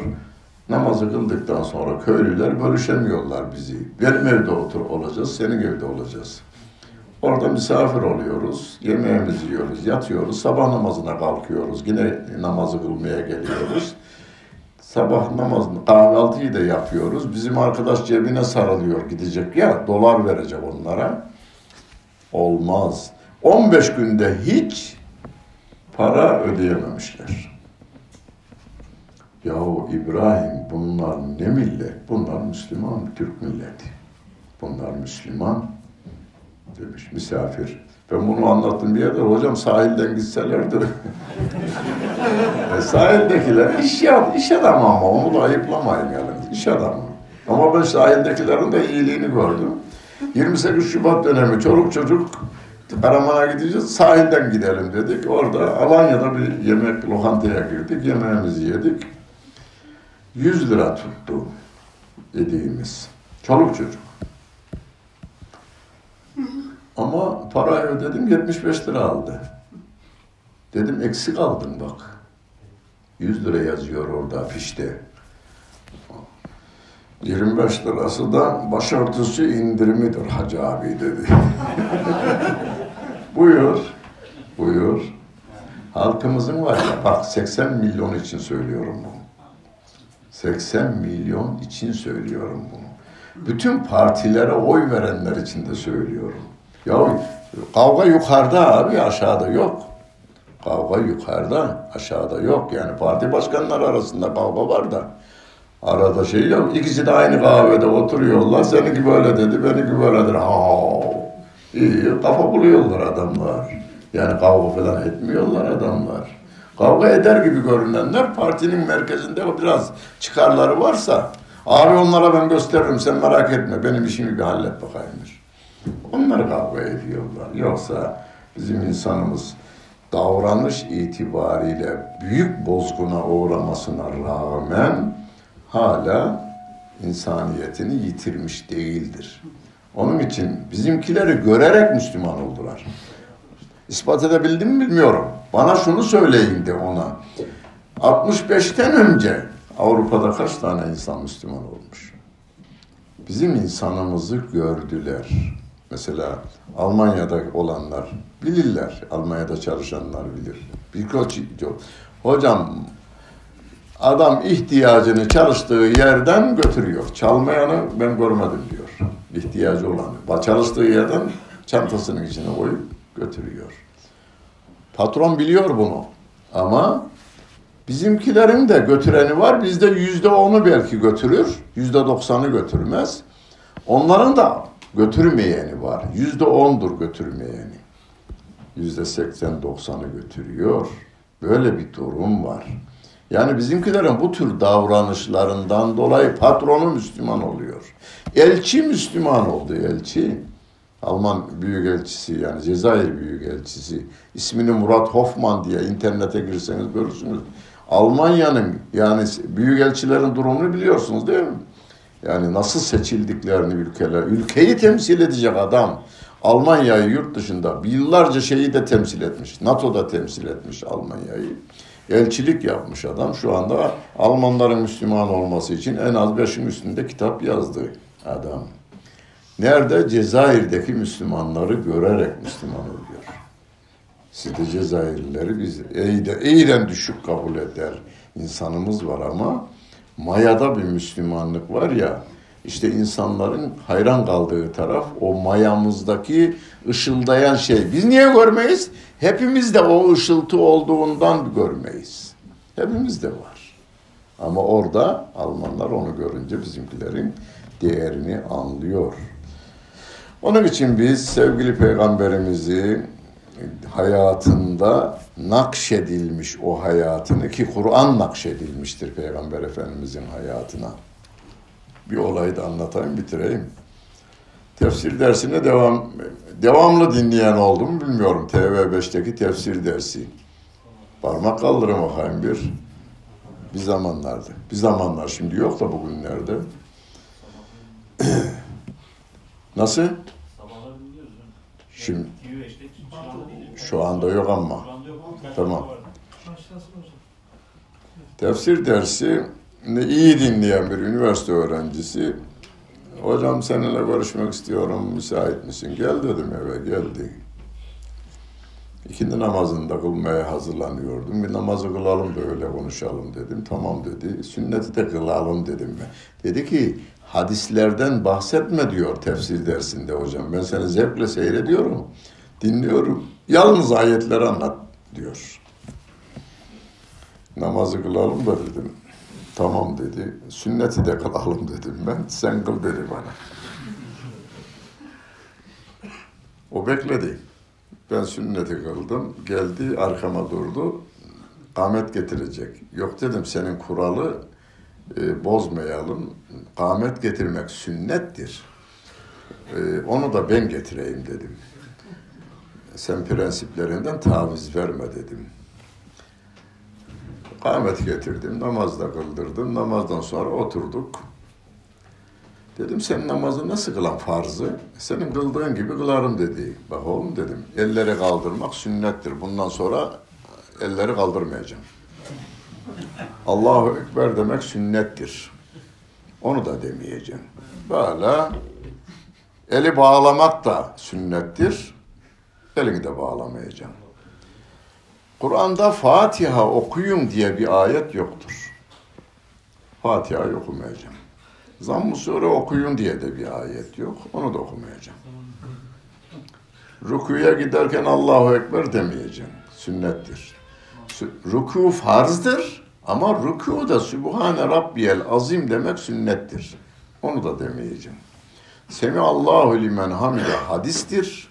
Namazı kıldıktan sonra köylüler bölüşemiyorlar bizi. Benim evde otur olacağız, senin evde olacağız. Orada misafir oluyoruz, yemeğimizi yiyoruz, yatıyoruz, sabah namazına kalkıyoruz, yine namazı kılmaya geliyoruz. Sabah namazını, kahvaltıyı da yapıyoruz. Bizim arkadaş cebine sarılıyor gidecek ya, dolar verecek onlara. Olmaz. 15 günde hiç para ödeyememişler. Yahu İbrahim bunlar ne millet? Bunlar Müslüman, Türk milleti. Bunlar Müslüman demiş misafir. Ben bunu anlattım bir yerde. Hocam sahilden gitselerdi. e, sahildekiler iş, yap, iş adamı ama onu da ayıplamayın yani. İş adamı. Ama ben sahildekilerin de iyiliğini gördüm. 28 Şubat dönemi çoluk çocuk Karaman'a gideceğiz, sahilden gidelim dedik. Orada Alanya'da bir yemek lokantaya girdik, yemeğimizi yedik. 100 lira tuttu yediğimiz. Çoluk çocuk. Ama parayı ödedim 75 lira aldı. Dedim eksik aldın bak. 100 lira yazıyor orada afişte. 25 lirası da başörtüsü indirimidir Hacı abi dedi. buyur, buyur. Halkımızın var ya, bak 80 milyon için söylüyorum bunu. 80 milyon için söylüyorum bunu. Bütün partilere oy verenler için de söylüyorum. Ya kavga yukarıda abi aşağıda yok. Kavga yukarıda aşağıda yok. Yani parti başkanları arasında kavga var da. Arada şey yok. İkisi de aynı kahvede oturuyorlar. Seninki böyle dedi, benimki böyledir. Ha, kafa buluyorlar adamlar. Yani kavga falan etmiyorlar adamlar. Kavga eder gibi görünenler partinin merkezinde biraz çıkarları varsa abi onlara ben gösteririm sen merak etme benim işimi bir hallet bakayımdır. Onlar kavga ediyorlar. Yoksa bizim insanımız davranış itibariyle büyük bozguna uğramasına rağmen hala insaniyetini yitirmiş değildir. Onun için bizimkileri görerek Müslüman oldular. İspat edebildim mi bilmiyorum. Bana şunu söyleyin de ona. 65'ten önce Avrupa'da kaç tane insan Müslüman olmuş? Bizim insanımızı gördüler. Mesela Almanya'da olanlar bilirler. Almanya'da çalışanlar bilir. Birkaç hocam adam ihtiyacını çalıştığı yerden götürüyor. Çalmayanı ben görmedim diyor. İhtiyacı olanı. Çalıştığı yerden çantasının içine koyup götürüyor. Patron biliyor bunu. Ama bizimkilerin de götüreni var. Bizde yüzde onu belki götürür. Yüzde doksanı götürmez. Onların da götürmeyeni var. Yüzde ondur götürmeyeni. Yüzde seksen doksanı götürüyor. Böyle bir durum var. Yani bizimkilerin bu tür davranışlarından dolayı patronu Müslüman oluyor. Elçi Müslüman oldu elçi. Alman Büyükelçisi yani Cezayir Büyükelçisi ismini Murat Hoffman diye internete girseniz görürsünüz. Almanya'nın yani büyükelçilerin durumunu biliyorsunuz değil mi? Yani nasıl seçildiklerini ülkeler, ülkeyi temsil edecek adam. Almanya'yı yurt dışında yıllarca şeyi de temsil etmiş. NATO'da temsil etmiş Almanya'yı. Elçilik yapmış adam. Şu anda Almanların Müslüman olması için en az beşin üstünde kitap yazdı adam. Nerede? Cezayir'deki Müslümanları görerek Müslüman oluyor. Siz de Cezayirlileri biz iyiden, iyiden düşük kabul eder insanımız var ama mayada bir Müslümanlık var ya İşte insanların hayran kaldığı taraf o mayamızdaki ışıldayan şey. Biz niye görmeyiz? Hepimizde o ışıltı olduğundan görmeyiz. Hepimizde var. Ama orada Almanlar onu görünce bizimkilerin değerini anlıyor. Onun için biz sevgili peygamberimizi hayatında nakşedilmiş o hayatını ki Kur'an nakşedilmiştir peygamber efendimizin hayatına. Bir olayı da anlatayım bitireyim. Tefsir dersine devam devamlı dinleyen oldu mu bilmiyorum. TV5'teki tefsir dersi. Parmak kaldırın bakayım bir. Bir zamanlardı. Bir zamanlar şimdi yok da bugünlerde. Nasıl? Şimdi şu anda yok ama. Tamam. Tefsir dersi iyi dinleyen bir üniversite öğrencisi hocam seninle görüşmek istiyorum müsait misin? Gel dedim eve geldi. İkindi namazında kılmaya hazırlanıyordum. Bir namazı kılalım da öyle konuşalım dedim. Tamam dedi. Sünneti de kılalım dedim ben. Dedi ki hadislerden bahsetme diyor tefsir dersinde hocam. Ben seni zevkle seyrediyorum. Dinliyorum. Yalnız ayetleri anlat diyor. Namazı kılalım da dedim. Tamam dedi. Sünneti de kılalım dedim ben. Sen kıl dedi bana. O bekledi. Ben sünneti kıldım. Geldi arkama durdu. Kamet getirecek. Yok dedim senin kuralı e, bozmayalım. Kamet getirmek sünnettir. E, onu da ben getireyim dedim. Sen prensiplerinden taviz verme dedim. Kamet getirdim, namazda kıldırdım. Namazdan sonra oturduk. Dedim sen namazı nasıl kılan farzı? Senin kıldığın gibi kılarım dedi. Bak oğlum dedim, elleri kaldırmak sünnettir. Bundan sonra elleri kaldırmayacağım. Allahu Ekber demek sünnettir. Onu da demeyeceğim. Böyle eli bağlamak da sünnettir. Elini de bağlamayacağım. Kur'an'da Fatiha okuyun diye bir ayet yoktur. Fatiha'yı okumayacağım. Zamm-ı Sure okuyun diye de bir ayet yok. Onu da okumayacağım. Rukuya giderken Allahu Ekber demeyeceğim. Sünnettir. Ruku farzdır ama ruku da Sübhane Rabbiyel Azim demek sünnettir. Onu da demeyeceğim. Semi Allahu limen hamide hadistir.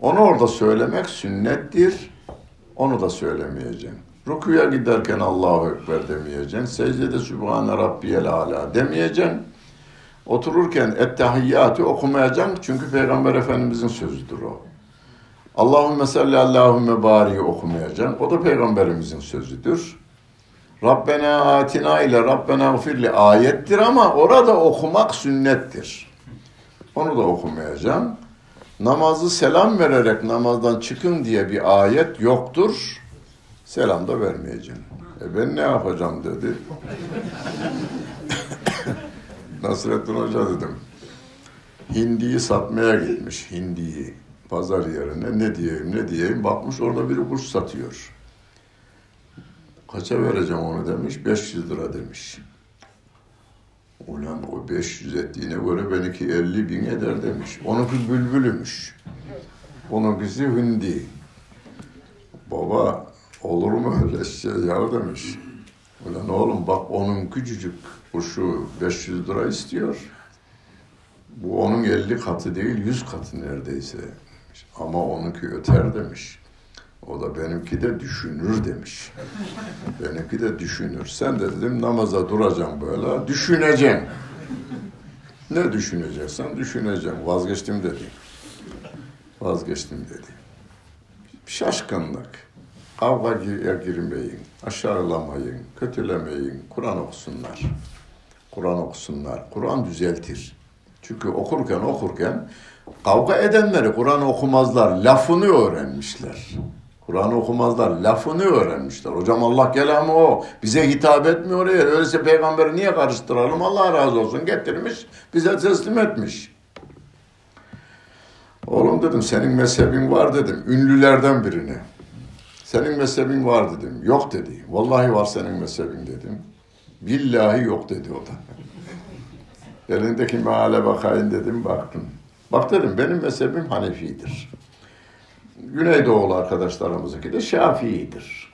Onu orada söylemek sünnettir. Onu da söylemeyeceğim. Rukuya giderken Allahu Ekber demeyeceksin. Secdede Sübhane Rabbiyel Ala demeyeceksin. Otururken Ettehiyyatı okumayacaksın. Çünkü Peygamber Efendimizin sözüdür o. Allahümme salli Allahümme bari okumayacaksın. O da Peygamberimizin sözüdür. Rabbena atina ile Rabbena gfirli ayettir ama orada okumak sünnettir. Onu da okumayacaksın. Namazı selam vererek namazdan çıkın diye bir ayet yoktur. Selam da vermeyeceğim. E ben ne yapacağım dedi. Nasrettin Hoca dedim. Hindiyi satmaya gitmiş. Hindiyi pazar yerine ne diyeyim ne diyeyim bakmış orada biri kuş satıyor. Kaça vereceğim onu demiş. 500 lira demiş. Ulan o 500 ettiğine göre benimki 50 bin eder demiş. Onunki bülbülümüş. Onunkisi hindi. Baba olur mu öyle şey ya demiş. Ulan oğlum bak onun küçücük kuşu 500 lira istiyor. Bu onun 50 katı değil 100 katı neredeyse. Ama onunki öter demiş. O da benimki de düşünür demiş. benimki de düşünür. Sen de dedim namaza duracağım böyle. Düşüneceğim. Ne düşüneceksen düşüneceğim. Vazgeçtim dedi. Vazgeçtim dedi. Şaşkınlık. Kavgaya girmeyin. Aşağılamayın. Kötülemeyin. Kur'an okusunlar. Kur'an okusunlar. Kur'an düzeltir. Çünkü okurken okurken kavga edenleri Kur'an okumazlar. Lafını öğrenmişler. Kur'an okumazlar. Lafını öğrenmişler. Hocam Allah kelamı o. Bize hitap etmiyor ya. Öyleyse peygamberi niye karıştıralım? Allah razı olsun. Getirmiş. Bize teslim etmiş. Oğlum dedim senin mezhebin var dedim. Ünlülerden birine. Senin mezhebin var dedim. Yok dedi. Vallahi var senin mezhebin dedim. Billahi yok dedi o da. Elindeki meale bakayım dedim, baktım. Bak dedim, benim mezhebim Hanefi'dir. Güneydoğulu arkadaşlarımızdaki de Şafii'dir.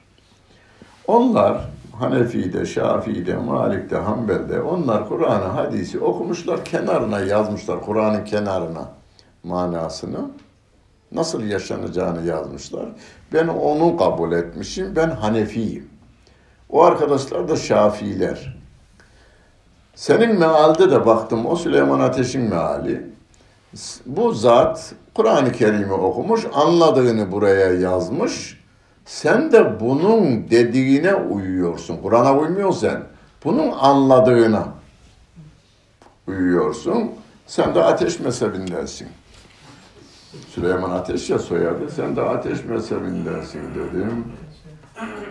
Onlar Hanefi'de, Şafii'de, Malik'te, Hanbel'de onlar Kur'an'ı, hadisi okumuşlar, kenarına yazmışlar, Kur'an'ın kenarına manasını. Nasıl yaşanacağını yazmışlar. Ben onu kabul etmişim, ben Hanefiyim. O arkadaşlar da Şafiiler. Senin mealde de baktım, o Süleyman Ateş'in meali. Bu zat Kur'an-ı Kerim'i okumuş, anladığını buraya yazmış. Sen de bunun dediğine uyuyorsun. Kur'an'a uymuyorsun sen. Bunun anladığına uyuyorsun. Sen de ateş mezhebindensin. Süleyman Ateş ya soyadı. Sen de ateş mezhebindensin dedim.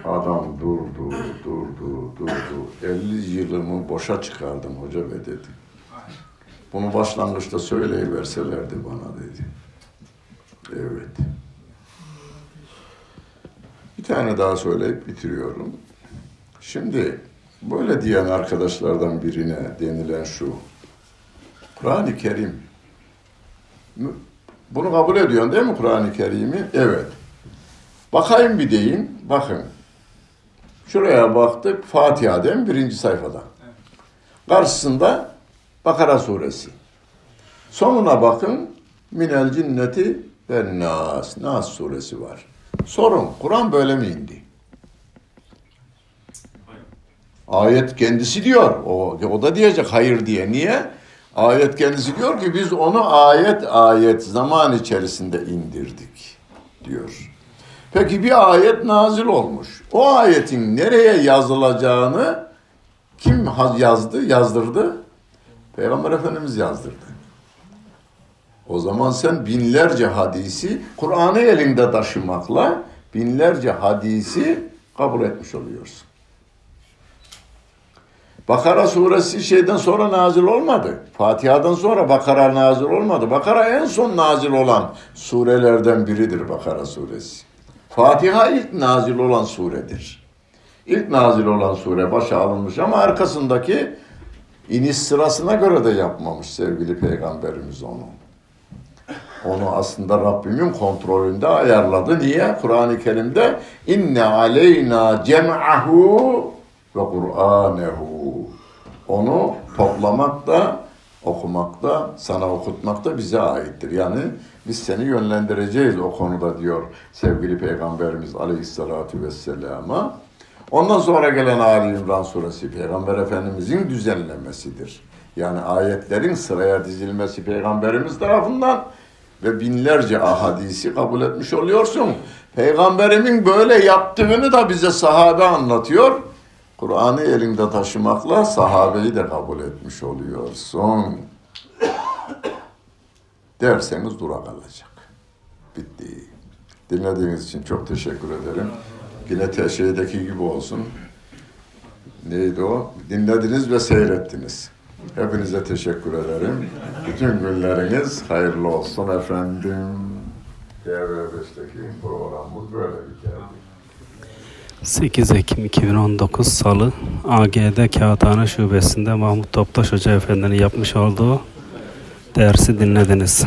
Adam durdu, durdu, durdu. 50 yılımı boşa çıkardım hoca be dedi. Bunu başlangıçta söyleyiverselerdi bana dedi. Evet. Bir tane daha söyleyip bitiriyorum. Şimdi böyle diyen arkadaşlardan birine denilen şu. Kur'an-ı Kerim. Bunu kabul ediyorsun değil mi Kur'an-ı Kerim'i? Evet. Bakayım bir deyin. Bakın. Şuraya baktık. Fatiha değil mi? Birinci sayfada. Karşısında Bakara suresi. Sonuna bakın. Minel cinneti ve nas. Nas suresi var. Sorun. Kur'an böyle mi indi? Ayet kendisi diyor. O, o da diyecek hayır diye. Niye? Ayet kendisi diyor ki biz onu ayet ayet zaman içerisinde indirdik diyor. Peki bir ayet nazil olmuş. O ayetin nereye yazılacağını kim yazdı, yazdırdı? Peygamber Efendimiz yazdırdı. O zaman sen binlerce hadisi Kur'an'ı elinde taşımakla binlerce hadisi kabul etmiş oluyorsun. Bakara suresi şeyden sonra nazil olmadı. Fatiha'dan sonra Bakara nazil olmadı. Bakara en son nazil olan surelerden biridir Bakara suresi. Fatiha ilk nazil olan suredir. İlk nazil olan sure başa alınmış ama arkasındaki iniş sırasına göre de yapmamış sevgili peygamberimiz onu. Onu aslında Rabbimin kontrolünde ayarladı. Niye? Kur'an-ı Kerim'de inne aleyna cem'ahu ve Kur'anehu. Onu toplamak da, okumak da, sana okutmak da bize aittir. Yani biz seni yönlendireceğiz o konuda diyor sevgili Peygamberimiz Aleyhisselatü Vesselam'a. Ondan sonra gelen Ali İmran suresi Peygamber Efendimizin düzenlemesidir. Yani ayetlerin sıraya dizilmesi Peygamberimiz tarafından ve binlerce ahadisi kabul etmiş oluyorsun. Peygamberimin böyle yaptığını da bize sahabe anlatıyor. Kur'an'ı elinde taşımakla sahabeyi de kabul etmiş oluyorsun. Derseniz dura kalacak. Bitti. Dinlediğiniz için çok teşekkür ederim. Yine teşeğdeki gibi olsun. Neydi o? Dinlediniz ve seyrettiniz. Hepinize teşekkür ederim. Bütün günleriniz hayırlı olsun efendim. TV5'teki programımız böyle biterdi. 8 Ekim 2019 Salı AGD Kağıthane Şubesi'nde Mahmut Toptaş Hoca Efendi'nin yapmış olduğu dersi dinlediniz.